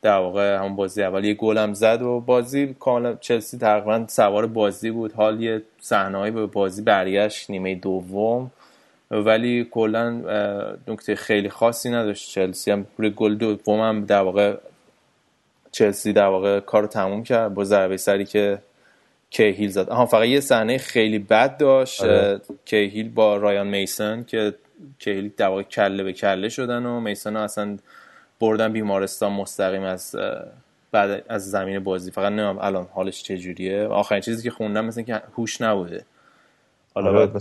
در واقع همون بازی اول. یه گل هم زد و بازی کاملا چلسی تقریبا سوار بازی بود. حال یه صحنه‌ای به بازی برگشت نیمه دوم. ولی کلا نکته خیلی خاصی نداشت چلسی. هم روی گل دوم هم در واقع چلسی در واقع کارو تموم کرد با ضربه سری که کیهیل زد. آها فقط یه صحنه خیلی بد داشت آره. کیهیل با رایان میسن که کیهیل در واقع کله به کله شدن و میسن اصلا بردن بیمارستان مستقیم از بعد از زمین بازی. فقط نمیم الان حالش چجوریه. آخرین چیزی که خوندم مثل که هوش نبوده. حالا آره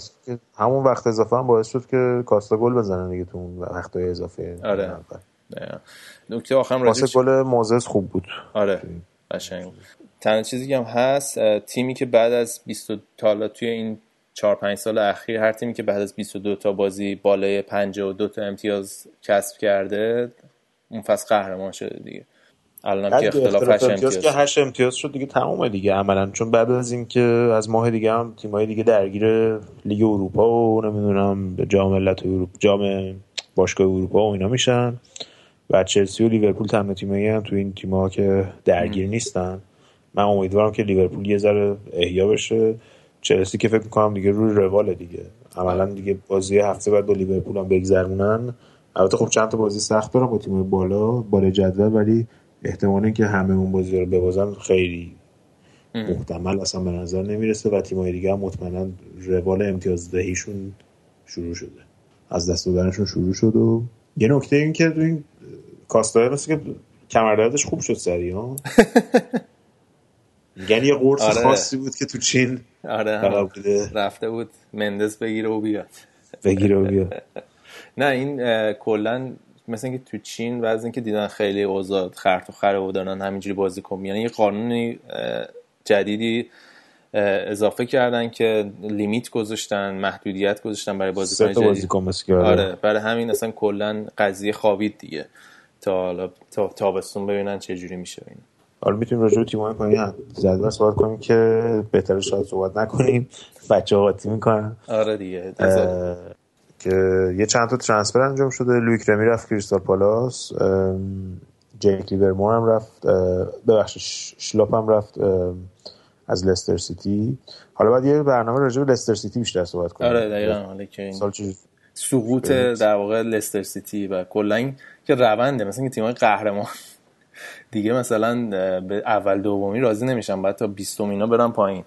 همون وقت اضافه هم باعث شد که کاستا گل بزنن دیگه تو اون وقت اضافه آره. نکته آخرم راجع گل موزس خوب بود. آره. قشنگ. تنها چیزی که هم هست تیمی که بعد از 20 تا توی این 4 5 سال اخیر هر تیمی که بعد از 22 تا بازی بالای 52 تا امتیاز کسب کرده اون فصل قهرمان شده دیگه. الان که اختلاف 8 امتیاز که 8 امتیاز شد دیگه تمومه دیگه عملا. چون بعد از اینکه از ماه دیگه هم تیمای دیگه درگیر لیگ اروپا و نمی‌دونم جام ملت اروپا جام باشگاه اروپا و اینا میشن و چلسی و لیورپول تنها تیمایی هم تو این تیم‌ها که درگیر نیستن. من امیدوارم که لیورپول یه ذره احیا بشه. چلسی که فکر می‌کنم دیگه روی رواله دیگه. عملا دیگه بازی هفته بعد با لیورپول هم بگذرونن. البته خب چند تا بازی سخت دارن با تیم بالا بالا جدول ولی احتمال که همه اون بازی رو ببازن خیلی محتمل اصلا به نظر نمی‌رسه و تیمای دیگه هم مطمئنا روال امتیاز دهیشون شروع شده. از دست دادنشون شروع شد و یه نکته این که این کاستای مثل که کمردردش خوب شد سری ها؟ یعنی یه قرص آره. خاصی بود که تو چین آره رفته بود مندز بگیره و بیاد. بگیره و بیاد. نه این کلا مثل اینکه تو چین و از اینکه دیدن خیلی اوضاع خرط و خره و دارن همینجوری بازی کن یعنی یه قانونی جدیدی اضافه کردن که لیمیت گذاشتن محدودیت گذاشتن برای بازیکن جدید. آره. برای همین اصلا کلا قضیه خوابید دیگه. تا حالا تا تابستون ببینن چه جوری میشه این حالا می‌تونیم راجع به تیم‌های پایین زدن صحبت کنیم که بهتره شاید صحبت نکنیم. بچه قاطی می‌کنن آره دیگه که یه چند تا ترانسفر انجام شده. لویک رمی رفت کریستال پالاس جیک لیورمور هم رفت ببخشید شلاپ هم رفت از لستر سیتی. حالا باید یه برنامه راجع به لستر سیتی بیشتر صحبت کنیم. آره دقیقاً حالا که این سقوط در واقع لستر سیتی و کلا این که رونده مثلا که تیم‌های قهرمان. دیگه مثلا به اول دومی راضی نمیشن بعد تا 20 اینا برن پایین.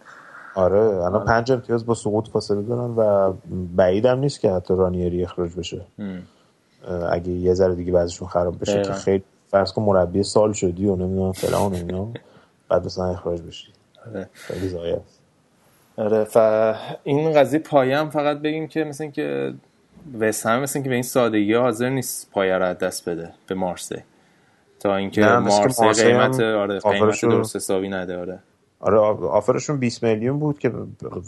آره الان آره. پنج امتیاز با سقوط فاصله دارن و بعیدم نیست که حتی رانیری اخراج بشه. اگه یه ذره دیگه بعضشون خراب بشه که خیلی فرض کن مربی سال شدی و نمی‌دونم فلان و اینا بعد مثلا اخراج بشی. آره. خیلی زایه آره ف این قضیه پایه هم فقط بگیم که مثل که وست هم مثل که به این سادگی حاضر نیست پایه رو دست بده به مارسی. تا اینکه مارسی قیمت آره قیمت درست حسابی نده آره آره آفرشون 20 میلیون بود که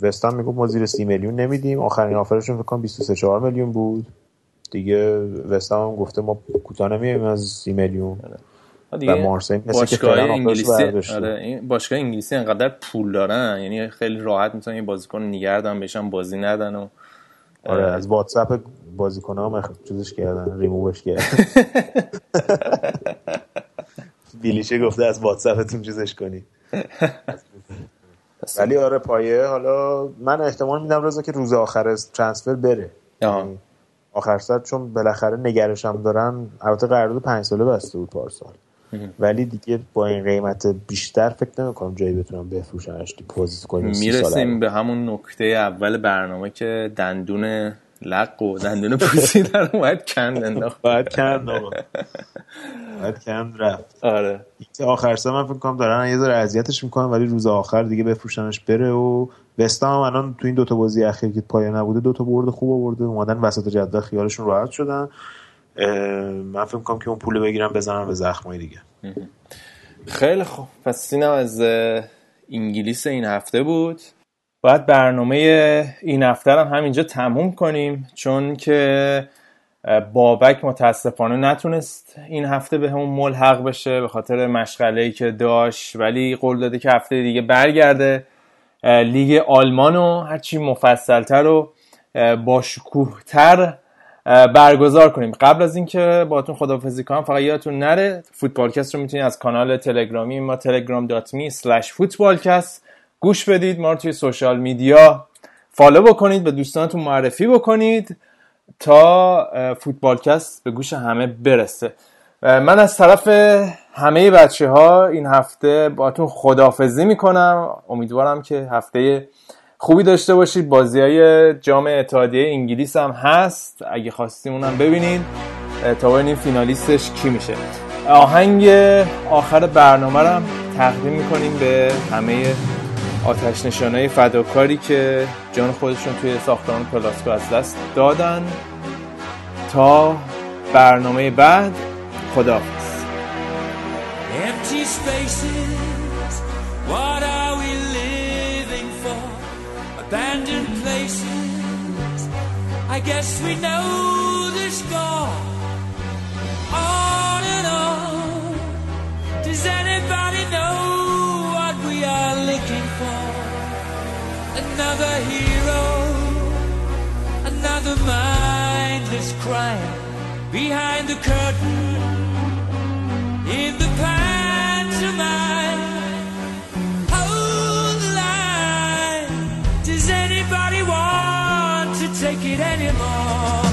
وستان می‌گفت ما زیر 30 میلیون نمیدیم. آخرین آفرشون فکر کنم 23 4 میلیون بود. دیگه وستان هم گفته ما کوتاه نمیایم از 30 میلیون. دیگه و مارسی باشگاه انگلیسی آره این باشگاه انگلیسی انقدر پول دارن. یعنی خیلی راحت می‌تونن این بازیکن نگردن بهشون بازی ندن و آره از واتساپ بازیکن هم چیزش کردن ریمووش کردن. بیلیشه گفته از واتساپتون چیزش کنی. ولی آره پایه حالا من احتمال میدم رضا که روز آخر ترانسفر بره. یعنی آخر سر چون بالاخره نگرش هم دارن البته قرارداد پنج ساله بسته بود پارسال. ولی دیگه با این قیمت بیشتر فکر نمی‌کنم جایی بتونم بفروشنش. پوزیت کنیم می‌رسیم به همون نکته اول برنامه که دندون لق و دندون پوسیدن اومد کند انداخت. باید کند آقا؟ باید کند رفت؟ آره. آخر سه من فکر کنم دارن یه ذره اذیتش می‌کنن ولی روز آخر دیگه بفروشنش بره و وستام هم الان تو این دوتا بازی اخیر که پایان نبوده دوتا برد خوب آورده. اومدن وسط جدول خیالشون راحت شدن. من فکر کنم که اون پول بگیرم بزنم به زخمای دیگه. خیلی خوب. پس اینم از انگلیس این هفته بود. باید برنامه این هفته هم همینجا تموم کنیم چون که بابک متاسفانه نتونست این هفته به همون ملحق بشه به خاطر مشغله که داشت ولی قول داده که هفته دیگه برگرده. لیگ آلمان رو هرچی مفصلتر و باشکوهتر برگزار کنیم. قبل از اینکه باتون خدافزی کنم فقط یادتون نره فوتبالکست رو می‌تونید از کانال تلگرامی ما telegram.me slash فوتبالکست گوش بدید ما رو توی social media. follow بکنید به دوستانتون معرفی بکنید تا فوتبالکست به گوش همه برسه. من از طرف همه بچه ها این هفته باتون خدافزی می‌کنم. امیدوارم که هفته خوبی داشته باشید. بازی های جام اتحادیه انگلیس هم هست. اگه خواستیم اونم ببینید تا ببینیم فینالیستش کی میشه. آهنگ آخر برنامه رو تقدیم می‌کنیم به همه آتش نشانه فداکاری که جان خودشون توی ساختمان پلاسکو از دست دادن تا برنامه بعد خداحافظ abandoned places. I guess we know the score. On and on. Does anybody know what we are looking for? Another hero, another mindless crime behind the curtain in the pantomime. Does anybody want to take it anymore?